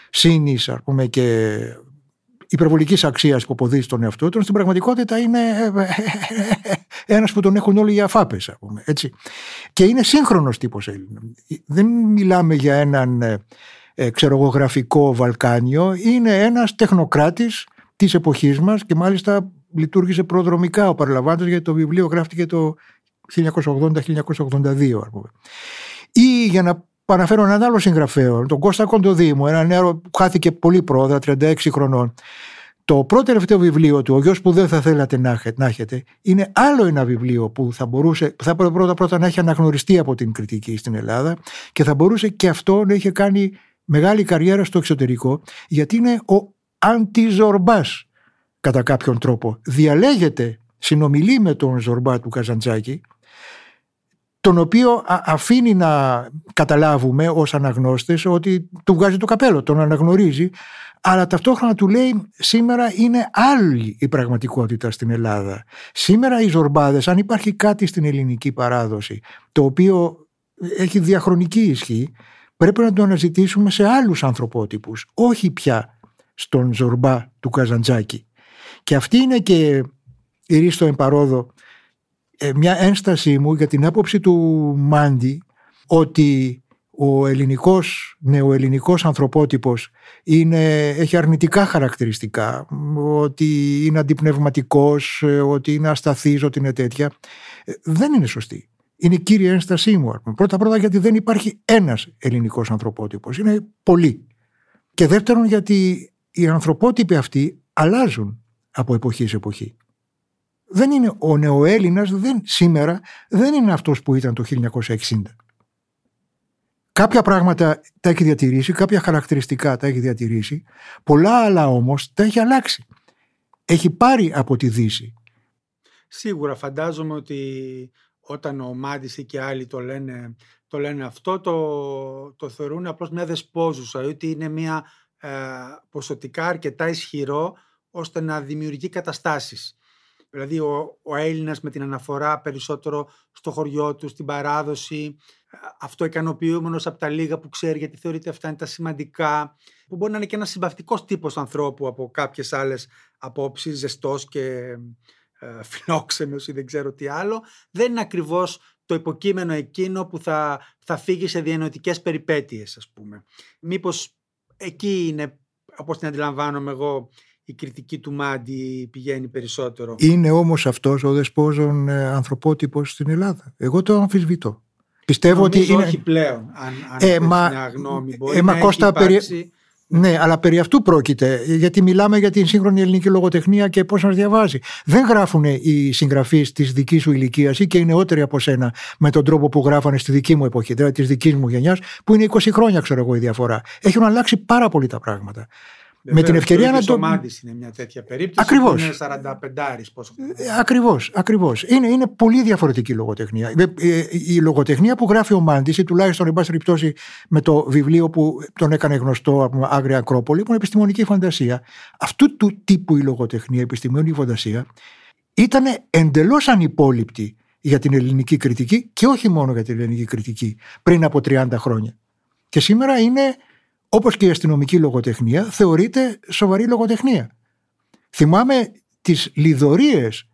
σύνης, ας πούμε, και υπερβολικής αξίας που αποδίδει στον εαυτό του, στην πραγματικότητα είναι ε, ε, ένας που τον έχουν όλοι για φάπε, έτσι. Και είναι σύγχρονος τύπος Έλληνα. Δεν μιλάμε για έναν ε, ξέρω γραφικό Βαλκάνιο, είναι ένας τεχνοκράτης της εποχής μας και μάλιστα λειτουργήσε προδρομικά ο Παραλαμβάνο γιατί το βιβλίο γράφτηκε το 1980-1982 Ή για να Παναφέρω έναν άλλο συγγραφέα, τον Κώστα Κοντοδήμου, ένα νέο που χάθηκε πολύ πρόοδα, 36 χρονών. Το πρώτο τελευταίο βιβλίο του, Ο γιος που δεν θα θέλατε να έχετε, είναι άλλο ένα βιβλίο που θα μπορούσε, θα έπρεπε πρώτα πρώτα να έχει αναγνωριστεί από την κριτική στην Ελλάδα και θα μπορούσε και αυτό να είχε κάνει μεγάλη καριέρα στο εξωτερικό, γιατί είναι ο αντιζορμπάς κατά κάποιον τρόπο. Διαλέγεται, συνομιλεί με τον Ζορμπά του Καζαντζάκη, τον οποίο αφήνει να καταλάβουμε ως αναγνώστες ότι του βγάζει το καπέλο, τον αναγνωρίζει, αλλά ταυτόχρονα του λέει σήμερα είναι άλλη η πραγματικότητα στην Ελλάδα. Σήμερα οι Ζορμπάδες, αν υπάρχει κάτι στην ελληνική παράδοση, το οποίο έχει διαχρονική ισχύ, πρέπει να το αναζητήσουμε σε άλλους ανθρωπότυπους, όχι πια στον Ζορμπά του Καζαντζάκη. Και αυτή είναι και η Ρίστο Εμπαρόδο ε, μια ένσταση μου για την άποψη του Μάντι ότι ο ελληνικός, νεοελληνικός ανθρωπότυπος είναι, έχει αρνητικά χαρακτηριστικά, ότι είναι αντιπνευματικός, ότι είναι ασταθής, ότι είναι τέτοια. Ε, δεν είναι σωστή. Είναι η κύρια ένστασή μου. Πρώτα πρώτα γιατί δεν υπάρχει ένας ελληνικός ανθρωπότυπος. Είναι πολλοί. Και δεύτερον γιατί οι ανθρωπότυποι αυτοί αλλάζουν από εποχή σε εποχή. Δεν είναι ο νεοέλληνας δεν, σήμερα δεν είναι αυτός που ήταν το 1960. Κάποια πράγματα τα έχει διατηρήσει, κάποια χαρακτηριστικά τα έχει διατηρήσει, πολλά άλλα όμως τα έχει αλλάξει. Έχει πάρει από τη Δύση. Σίγουρα φαντάζομαι ότι όταν ο Μάντης ή και άλλοι το λένε, το λένε αυτό, το, το θεωρούν απλώς μια δεσπόζουσα, ότι είναι μια ε, ποσοτικά αρκετά ισχυρό ώστε να δημιουργεί καταστάσεις. Δηλαδή ο, ο Έλληνας με την αναφορά περισσότερο στο χωριό του, στην παράδοση, αυτό ικανοποιούμενος από τα λίγα που ξέρει γιατί θεωρείται αυτά είναι τα σημαντικά, που μπορεί να είναι και ένας συμπαυτικός τύπος ανθρώπου από κάποιες άλλες απόψεις, ζεστός και ε, φιλόξενος ή δεν ξέρω τι άλλο, δεν είναι ακριβώς το υποκείμενο εκείνο που θα, θα φύγει σε διανοητικές περιπέτειες ας πούμε. Μήπως εκεί είναι, όπως την αντιλαμβάνομαι εγώ, η κριτική του Μάντι πηγαίνει περισσότερο. Είναι όμως αυτός ο δεσπόζων ε, ανθρωπότυπος στην Ελλάδα. Εγώ το αμφισβητώ. Πιστεύω ότι είναι... όχι πλέον, αν, αν ε, μα, μια γνώμη. Μπορεί ε, μα, να Κώστα, υπάρξει... Ναι, αλλά περί αυτού πρόκειται. Γιατί μιλάμε για την σύγχρονη ελληνική λογοτεχνία και πώς μα διαβάζει. Δεν γράφουν οι συγγραφείς της δικής σου ηλικίας ή και οι νεότεροι από σένα με τον τρόπο που γράφανε στη δική μου εποχή, δηλαδή της δικής μου γενιάς, που είναι 20 χρόνια, ξέρω εγώ, η διαφορά. Έχουν αλλάξει πάρα πολύ τα πράγματα με την ευκαιρία να το. Ο είναι μια τέτοια περίπτωση. Ακριβώς. Είναι 45 πόσο. Ακριβώς. Ακριβώς. Είναι, είναι πολύ διαφορετική η λογοτεχνία. Ε, ε, η λογοτεχνία που γράφει ο Μάντης, ή τουλάχιστον εν πάση περιπτώσει με το βιβλίο που τον έκανε γνωστό από Άγρια Ακρόπολη, που είναι επιστημονική φαντασία. Αυτού του τύπου η λογοτεχνία, η επιστημονική φαντασία, ήταν εντελώς ανυπόληπτη για την ελληνική κριτική και όχι μόνο για την ελληνική κριτική πριν από 30 χρόνια. Και σήμερα είναι όπως και η αστυνομική λογοτεχνία, θεωρείται σοβαρή λογοτεχνία. Θυμάμαι τις λιδωρίες,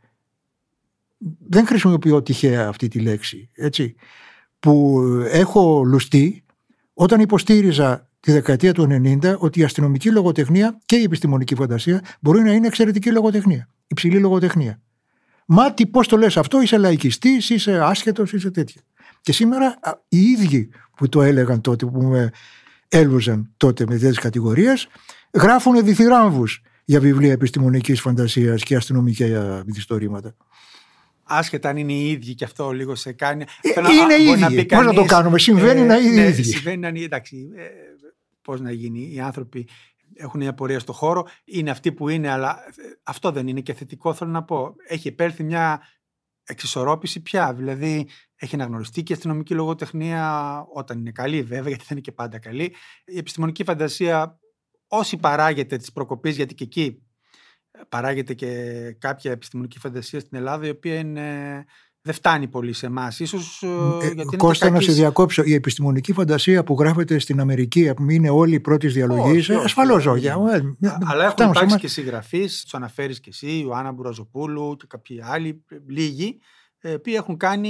δεν χρησιμοποιώ τυχαία αυτή τη λέξη, έτσι, που έχω λουστεί όταν υποστήριζα τη δεκαετία του 90 ότι η αστυνομική λογοτεχνία και η επιστημονική φαντασία μπορεί να είναι εξαιρετική λογοτεχνία, υψηλή λογοτεχνία. Μα τι πώς το λες αυτό, είσαι λαϊκιστής, είσαι άσχετος, είσαι τέτοια. Και σήμερα οι ίδιοι που το έλεγαν τότε που με έλβουζαν τότε με τέτοιε κατηγορίες, γράφουν διθυράμβους για βιβλία επιστημονικής φαντασίας και αστυνομικά μυθιστορήματα. Άσχετα αν είναι οι ίδιοι και αυτό λίγο σε κάνει. Ε, είναι οι ίδιοι. Πώς να το κάνουμε, συμβαίνει ε, να είναι οι ναι, ίδιοι. Συμβαίνει να είναι, εντάξει. Ε, Πώς να γίνει, οι άνθρωποι έχουν μια πορεία στο χώρο, είναι αυτοί που είναι, αλλά ε, αυτό δεν είναι και θετικό, θέλω να πω. Έχει επέλθει μια εξισορρόπηση πια. Δηλαδή, έχει αναγνωριστεί και η αστυνομική λογοτεχνία όταν είναι καλή, βέβαια, γιατί δεν είναι και πάντα καλή. Η επιστημονική φαντασία, όσοι παράγεται τη προκοπής, γιατί και εκεί ε, παράγεται και κάποια επιστημονική φαντασία στην Ελλάδα, η οποία είναι δεν φτάνει πολύ σε εμάς. Ίσως, ε, ε Κώστα, να σε διακόψω. Η επιστημονική φαντασία που γράφεται στην Αμερική, που είναι όλη η πρώτη διαλογή, ασφαλώς όχι. Αλλά έχουν υπάρξει και συγγραφείς, τους αναφέρεις και εσύ, ο Άννα Μπουραζοπούλου και κάποιοι άλλοι, λίγοι, ε, που έχουν κάνει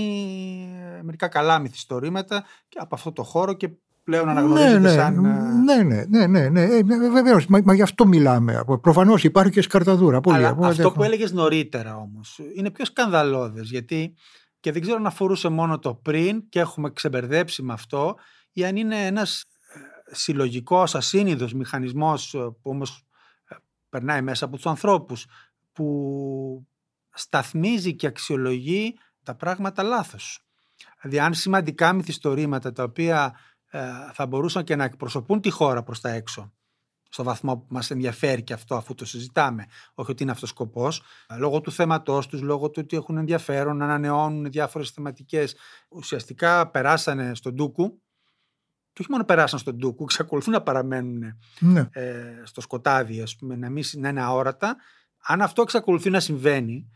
ε, μερικά καλά μυθιστορήματα από αυτό το χώρο και πλέον αναγνωρίζεται ναι, ναι, σαν. Ναι, ναι, ναι, ναι, ναι, ναι βεβαίως. Μα, μα γι' αυτό μιλάμε. Προφανώς υπάρχει και σκαρταδούρα. Πολύ, Αλλά αυτό που έλεγες νωρίτερα όμως είναι πιο σκανδαλώδες. Γιατί και δεν ξέρω αν αφορούσε μόνο το πριν και έχουμε ξεμπερδέψει με αυτό, ή αν είναι ένας συλλογικός, ασύνειδος μηχανισμός που όμως περνάει μέσα από τους ανθρώπους, που σταθμίζει και αξιολογεί τα πράγματα λάθος. Δηλαδή αν σημαντικά μυθιστορήματα τα οποία ε, θα μπορούσαν και να εκπροσωπούν τη χώρα προς τα έξω στο βαθμό που μας ενδιαφέρει και αυτό αφού το συζητάμε, όχι ότι είναι αυτός ο σκοπός, ε, λόγω του θέματός τους, λόγω του ότι έχουν ενδιαφέρον, ανανεώνουν διάφορες θεματικές, ουσιαστικά περάσανε στον Ντούκου και όχι μόνο περάσαν στον Ντούκου, εξακολουθούν να παραμένουν ναι. ε, στο σκοτάδι, ας πούμε, να, μην, να είναι αόρατα. Αν αυτό εξακολουθεί να συμβαίνει,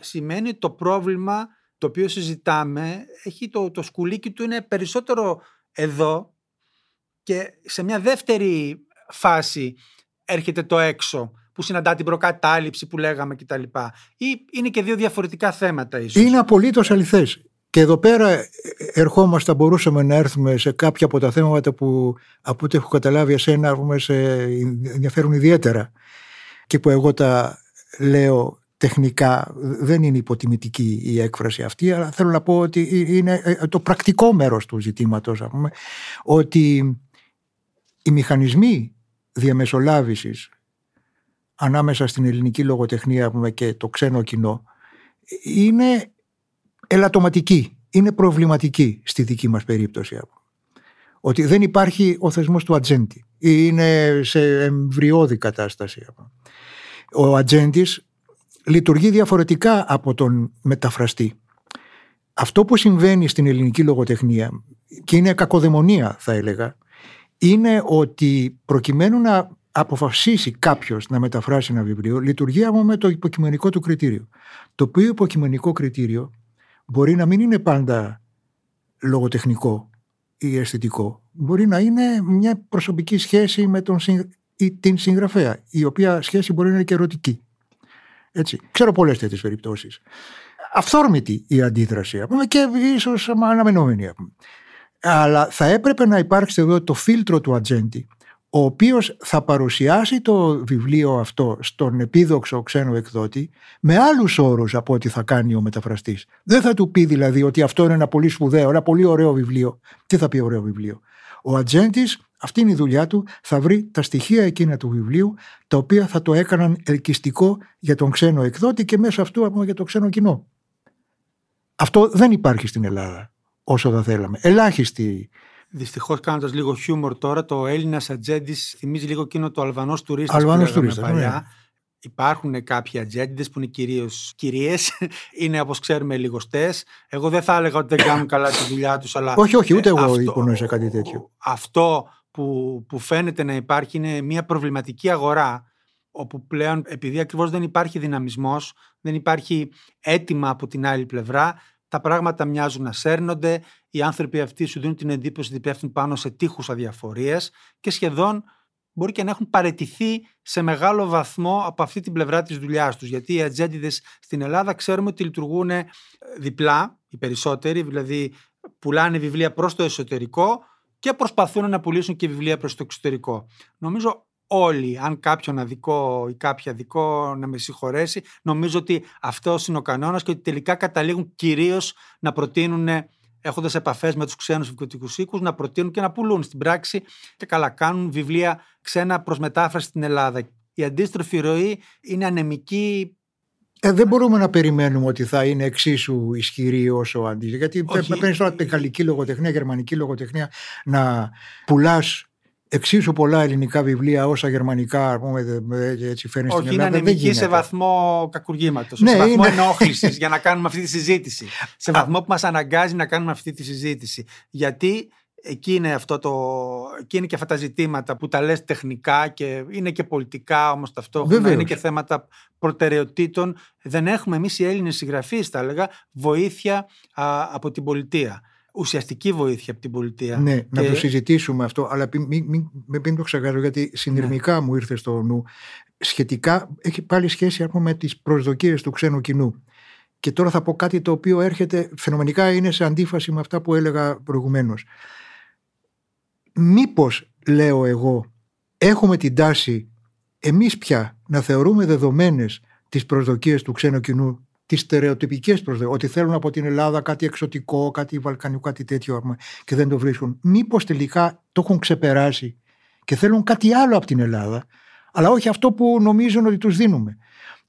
σημαίνει το πρόβλημα το οποίο συζητάμε έχει το, το σκουλίκι του είναι περισσότερο εδώ και σε μια δεύτερη φάση έρχεται το έξω που συναντά την προκατάληψη που λέγαμε κτλ. Ή είναι και δύο διαφορετικά θέματα ίσως. Είναι απολύτως αληθές. Και εδώ πέρα ε, ερχόμαστε, μπορούσαμε να έρθουμε σε κάποια από τα θέματα που από ό,τι έχω καταλάβει εσένα σε ενδιαφέρουν ιδιαίτερα και που εγώ τα λέω τεχνικά δεν είναι υποτιμητική η έκφραση αυτή αλλά θέλω να πω ότι είναι ε, το πρακτικό μέρος του ζητήματος πούμε, ότι οι μηχανισμοί διαμεσολάβησης ανάμεσα στην ελληνική λογοτεχνία πούμε, και το ξένο κοινό είναι ελαττωματική, είναι προβληματική στη δική μας περίπτωση. Ότι δεν υπάρχει ο θεσμός του ατζέντη. Είναι σε εμβριώδη κατάσταση. Ο ατζέντης λειτουργεί διαφορετικά από τον μεταφραστή. Αυτό που συμβαίνει στην ελληνική λογοτεχνία και είναι κακοδαιμονία θα έλεγα είναι ότι προκειμένου να αποφασίσει κάποιος να μεταφράσει ένα βιβλίο λειτουργεί από με το υποκειμενικό του κριτήριο. Το οποίο υποκειμενικό κριτήριο μπορεί να μην είναι πάντα λογοτεχνικό ή αισθητικό. Μπορεί να είναι μια προσωπική σχέση με τον ή την συγγραφέα, η οποία σχέση μπορεί να είναι και ερωτική. Έτσι. Ξέρω πολλές τέτοιες περιπτώσεις. Αυθόρμητη η αντίδραση, και ίσως αναμενόμενη. Αλλά θα έπρεπε να υπάρξει εδώ το φίλτρο του ατζέντη, ο οποίος θα παρουσιάσει το βιβλίο αυτό στον επίδοξο ξένο εκδότη με άλλους όρους από ό,τι θα κάνει ο μεταφραστής. Δεν θα του πει δηλαδή ότι αυτό είναι ένα πολύ σπουδαίο, ένα πολύ ωραίο βιβλίο. Τι θα πει ωραίο βιβλίο; Ο ατζέντης, αυτή είναι η δουλειά του, θα βρει τα στοιχεία εκείνα του βιβλίου, τα οποία θα το έκαναν ελκυστικό για τον ξένο εκδότη και μέσα αυτού ακόμα για το ξένο κοινό. Αυτό δεν υπάρχει στην Ελλάδα όσο θα θέλαμε. Ελάχιστη Δυστυχώς, κάνοντας λίγο χιούμορ τώρα, το Έλληνα ατζέντης θυμίζει λίγο εκείνο το Αλβανός τουρίστας. Αλβανός τουρίστας. Παλιά. Ναι. Υπάρχουν κάποιοι ατζέντιδε που είναι κυρίως κυρίες, είναι όπως ξέρουμε λιγοστές. Εγώ δεν θα έλεγα ότι δεν κάνουν καλά τη δουλειά τους, αλλά. Όχι, όχι, ούτε εγώ υπονοήσα κάτι τέτοιο. Αυτό που, που φαίνεται να υπάρχει είναι μια προβληματική αγορά όπου πλέον επειδή ακριβώς δεν υπάρχει δυναμισμός, δεν υπάρχει έτοιμα από την άλλη πλευρά, τα πράγματα μοιάζουν να σέρνονται, οι άνθρωποι αυτοί σου δίνουν την εντύπωση ότι πέφτουν πάνω σε τείχους αδιαφορίες και σχεδόν μπορεί και να έχουν παρετηθεί σε μεγάλο βαθμό από αυτή την πλευρά της δουλειάς τους. Γιατί οι ατζέντιδες στην Ελλάδα ξέρουμε ότι λειτουργούν ε, διπλά, οι περισσότεροι, δηλαδή πουλάνε βιβλία προς το εσωτερικό και προσπαθούν να πουλήσουν και βιβλία προς το εξωτερικό. Νομίζω όλοι, αν κάποιον αδικό ή κάποια αδικό να με συγχωρέσει, νομίζω ότι αυτός είναι ο κανόνας και ότι τελικά καταλήγουν κυρίως να προτείνουν έχοντας επαφές με τους ξένους βιβλιοτικού οίκους, να προτείνουν και να πουλούν στην πράξη και καλά κάνουν βιβλία ξένα προς μετάφραση στην Ελλάδα. Η αντίστροφη ροή είναι ανεμική. Ε, δεν μπορούμε να περιμένουμε ότι θα είναι εξίσου ισχυρή όσο αντίστοιχα. Γιατί παίρνεις τώρα την γαλλική λογοτεχνία, γερμανική λογοτεχνία να πουλάς εξίσου πολλά ελληνικά βιβλία όσα γερμανικά πούμε, έτσι φέρνεις στην Ελλάδα. Όχι, είναι σε βαθμό κακουργήματος. Ναι, σε βαθμό είναι... ενόχλησης για να κάνουμε αυτή τη συζήτηση. σε βαθμό που μας αναγκάζει να κάνουμε αυτή τη συζήτηση. Γιατί εκεί είναι, αυτό το, εκεί είναι και αυτά τα ζητήματα που τα λες τεχνικά και είναι και πολιτικά όμως ταυτόχρονα, είναι και θέματα προτεραιοτήτων. Δεν έχουμε εμείς οι Έλληνες συγγραφείς, θα έλεγα, βοήθεια α, από την πολιτεία ουσιαστική βοήθεια από την πολιτεία. Ναι, και... να το συζητήσουμε αυτό, αλλά μην, μην, μην, το ξεχάσω γιατί συνειρμικά ναι. μου ήρθε στο νου. Σχετικά έχει πάλι σχέση με τις προσδοκίες του ξένου κοινού. Και τώρα θα πω κάτι το οποίο έρχεται φαινομενικά είναι σε αντίφαση με αυτά που έλεγα προηγουμένως. Μήπως, λέω εγώ, έχουμε την τάση εμείς πια να θεωρούμε δεδομένες τις προσδοκίες του ξένου κοινού τις στερεοτυπικές προσδοκίες, ότι θέλουν από την Ελλάδα κάτι εξωτικό, κάτι βαλκανικό, κάτι τέτοιο και δεν το βρίσκουν. Μήπως τελικά το έχουν ξεπεράσει και θέλουν κάτι άλλο από την Ελλάδα, αλλά όχι αυτό που νομίζουν ότι τους δίνουμε.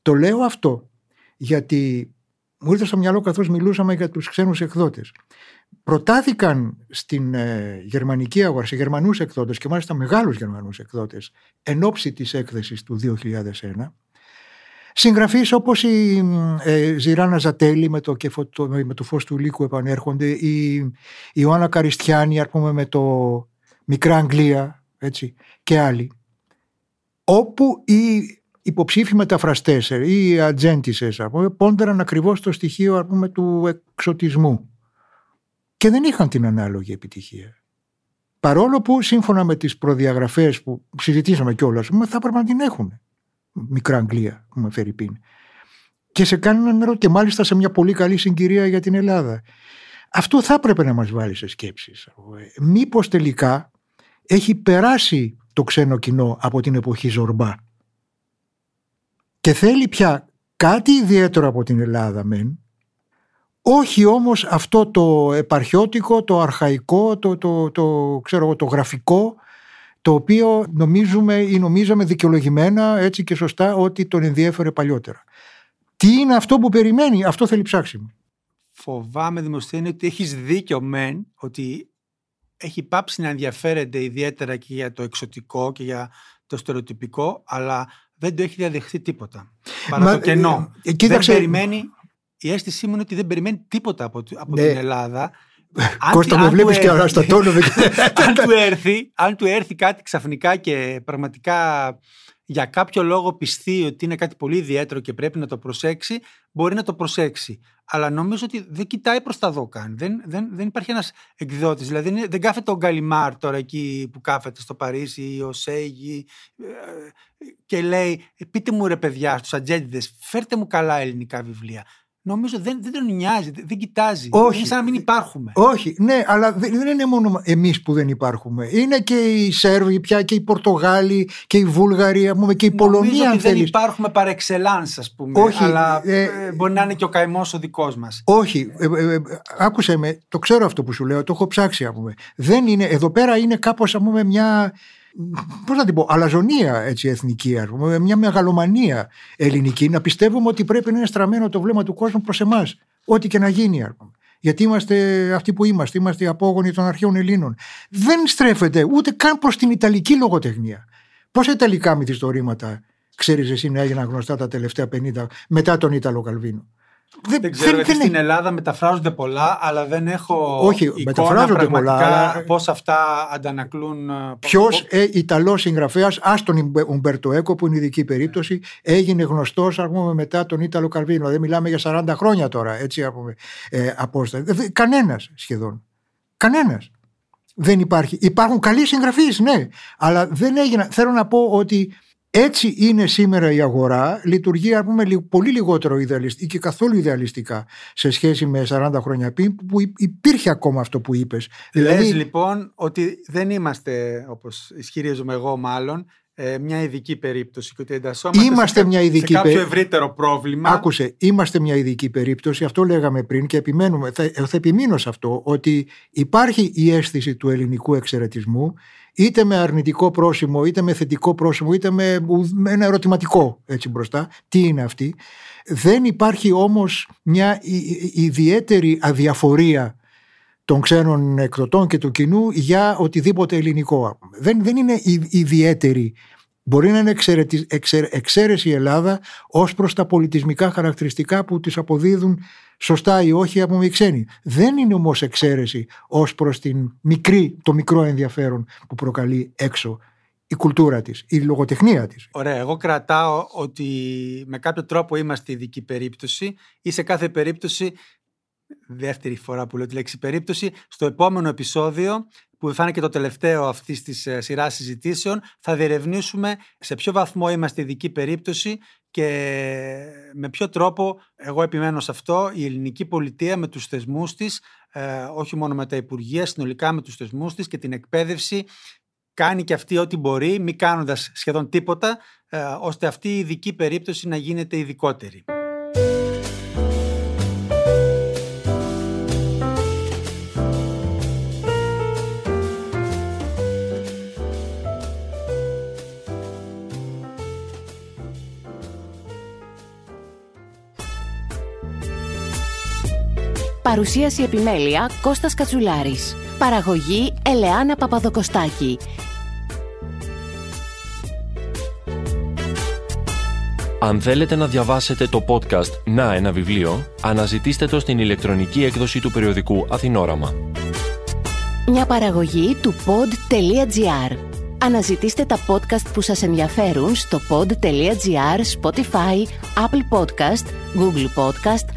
Το λέω αυτό γιατί μου ήρθε στο μυαλό καθώς μιλούσαμε για τους ξένους εκδότες. Προτάθηκαν στην ε, γερμανική αγορά, σε Γερμανούς εκδότες και μάλιστα μεγάλους Γερμανούς εκδότες, εν ώψη της έκθεσης του 2001, Συγγραφείς όπως η ε, Ζηράνα Ζατέλη με το, με το φως του λύκου επανέρχονται, η, η Ιωάννα Καριστιάνη πούμε, με το Μικρά Αγγλία έτσι, και άλλοι. Όπου οι υποψήφοι μεταφραστές ή οι ατζέντισες πόντεραν ακριβώς το στοιχείο πούμε, του εξωτισμού και δεν είχαν την ανάλογη επιτυχία. Παρόλο που σύμφωνα με τις προδιαγραφές που συζητήσαμε κιόλας, θα έπρεπε να την έχουν. Μικρά Αγγλία, που με φέρει πίν. Και σε κάνουν νερό και μάλιστα σε μια πολύ καλή συγκυρία για την Ελλάδα. Αυτό θα έπρεπε να μας βάλει σε σκέψεις. Μήπως τελικά έχει περάσει το ξένο κοινό από την εποχή Ζορμπά; Και θέλει πια κάτι ιδιαίτερο από την Ελλάδα μεν όχι όμως αυτό το επαρχιώτικο, το αρχαϊκό, το, το, το, ξέρω, το γραφικό το οποίο νομίζουμε ή νομίζαμε δικαιολογημένα έτσι και σωστά ότι τον ενδιέφερε παλιότερα. Τι είναι αυτό που περιμένει, αυτό θέλει ψάξιμο. Φοβάμαι δημοσιογραφία ότι έχεις δίκιο μεν ότι έχει πάψει να ενδιαφέρεται ιδιαίτερα και για το εξωτικό και για το στερεοτυπικό αλλά δεν το έχει διαδεχθεί τίποτα. Παρά το κενό. Ε, ε δεν περιμένει η αίσθησή μου είναι ότι δεν περιμένει τίποτα από, από ναι. την Ελλάδα. Κώστα με βλέπεις και στο τόνο. αν, του έρθει, αν του έρθει κάτι ξαφνικά και πραγματικά για κάποιο λόγο πιστεί ότι είναι κάτι πολύ ιδιαίτερο και πρέπει να το προσέξει, μπορεί να το προσέξει. Αλλά νομίζω ότι δεν κοιτάει προς τα δω καν. Δεν, δεν, δεν υπάρχει ένας εκδότης. Δηλαδή δεν, δεν κάθεται ο Γκαλιμάρ τώρα εκεί που κάθεται στο Παρίσι ή ο Σέγγι ε, και λέει: Πείτε μου ρε παιδιά στους ατζέντιδες, φέρτε μου καλά ελληνικά βιβλία νομίζω δεν, δεν τον νοιάζει, δεν κοιτάζει. Όχι. Είναι σαν να μην υπάρχουμε. Όχι, ναι, αλλά δεν είναι μόνο εμείς που δεν υπάρχουμε. Είναι και οι Σέρβοι πια και οι Πορτογάλοι και οι Βούλγαροι πούμε, και η Πολωνία. Νομίζω ότι δεν υπάρχουμε παρεξελάνς, ας πούμε. Όχι, αλλά ε, ε, μπορεί να είναι και ο καημός ο δικός μας. Όχι. Ε, ε, ε, άκουσε με, το ξέρω αυτό που σου λέω, το έχω ψάξει. Πούμε. Δεν είναι, εδώ πέρα είναι κάπως μια Πώς να την πω, αλαζονία έτσι, εθνική, ας πούμε, μια μεγαλομανία ελληνική, να πιστεύουμε ότι πρέπει να είναι στραμμένο το βλέμμα του κόσμου προς εμάς. Ό,τι και να γίνει, ας πούμε. Γιατί είμαστε αυτοί που είμαστε, είμαστε οι απόγονοι των αρχαίων Ελλήνων. Δεν στρέφεται ούτε καν προς την Ιταλική λογοτεχνία. Πόσα Ιταλικά μυθιστορήματα ξέρεις εσύ να έγιναν γνωστά τα τελευταία 50 μετά τον Ιταλό Καλβίνο; Δεν, δεν ξέρω, γιατί στην Ελλάδα μεταφράζονται πολλά, αλλά δεν έχω Όχι, εικόνα μεταφράζονται πολλά, αλλά... πώς αυτά αντανακλούν... Ε, Ποιος ε, Ιταλός συγγραφέας, ας τον Ουμπέρτο Έκο, που είναι ειδική περίπτωση, έγινε γνωστός πούμε, μετά τον Ιταλό Καλβίνο. Δεν μιλάμε για 40 χρόνια τώρα, έτσι από ε, απόσταση. Κανένας σχεδόν. Κανένας. Δεν υπάρχει. Υπάρχουν καλοί συγγραφείς, ναι, αλλά δεν έγιναν. Θέλω να πω ότι έτσι είναι σήμερα η αγορά, λειτουργεί πούμε, πολύ λιγότερο ιδεαλιστικά ή και καθόλου ιδεαλιστικά σε σχέση με 40 χρόνια πριν που υπήρχε ακόμα αυτό που είπες. Δηλαδή... Λες λοιπόν ότι δεν είμαστε, όπως ισχυρίζομαι εγώ μάλλον, ε, μια ειδική περίπτωση και ότι εντασσόμαστε είμαστε σε, μια ειδική σε κάποιο ευρύτερο πρόβλημα. Άκουσε, είμαστε μια ειδική περίπτωση, αυτό λέγαμε πριν και επιμένουμε, θα, θα επιμείνω σε αυτό, ότι υπάρχει η αίσθηση του ελληνικού εξαιρετισμού είτε με αρνητικό πρόσημο, είτε με θετικό πρόσημο, είτε με, ένα ερωτηματικό έτσι μπροστά. Τι είναι αυτή. Δεν υπάρχει όμως μια ιδιαίτερη αδιαφορία των ξένων εκδοτών και του κοινού για οτιδήποτε ελληνικό. Δεν, δεν είναι ιδιαίτερη. Μπορεί να είναι εξαίρεση η Ελλάδα ως προς τα πολιτισμικά χαρακτηριστικά που τις αποδίδουν σωστά ή όχι από οι ξένοι. Δεν είναι όμως εξαίρεση ως προς την μικρή, το μικρό ενδιαφέρον που προκαλεί έξω η κουλτούρα της, η λογοτεχνία της. Ωραία, εγώ κρατάω ότι με κάποιο τρόπο είμαστε ειδική περίπτωση ή σε κάθε περίπτωση δεύτερη φορά που λέω τη λέξη περίπτωση, στο επόμενο επεισόδιο που θα είναι και το τελευταίο αυτής της ε, σειράς συζητήσεων, θα διερευνήσουμε σε ποιο βαθμό είμαστε ειδική περίπτωση και με ποιο τρόπο, εγώ επιμένω σε αυτό, η ελληνική πολιτεία με τους θεσμούς της, ε, όχι μόνο με τα Υπουργεία, συνολικά με τους θεσμούς της και την εκπαίδευση, κάνει και αυτή ό,τι μπορεί, μη κάνοντας σχεδόν τίποτα, ε, ώστε αυτή η ειδική περίπτωση να γίνεται ειδικότερη. Παρουσίαση επιμέλεια Κώστας Κατσουλάρης. Παραγωγή Ελεάνα Παπαδοκοστάκη. Αν θέλετε να διαβάσετε το podcast «Να ένα βιβλίο», αναζητήστε το στην ηλεκτρονική έκδοση του περιοδικού Αθηνόραμα. Μια παραγωγή του pod.gr. Αναζητήστε τα podcast που σας ενδιαφέρουν στο pod.gr, Spotify, Apple Podcast, Google Podcast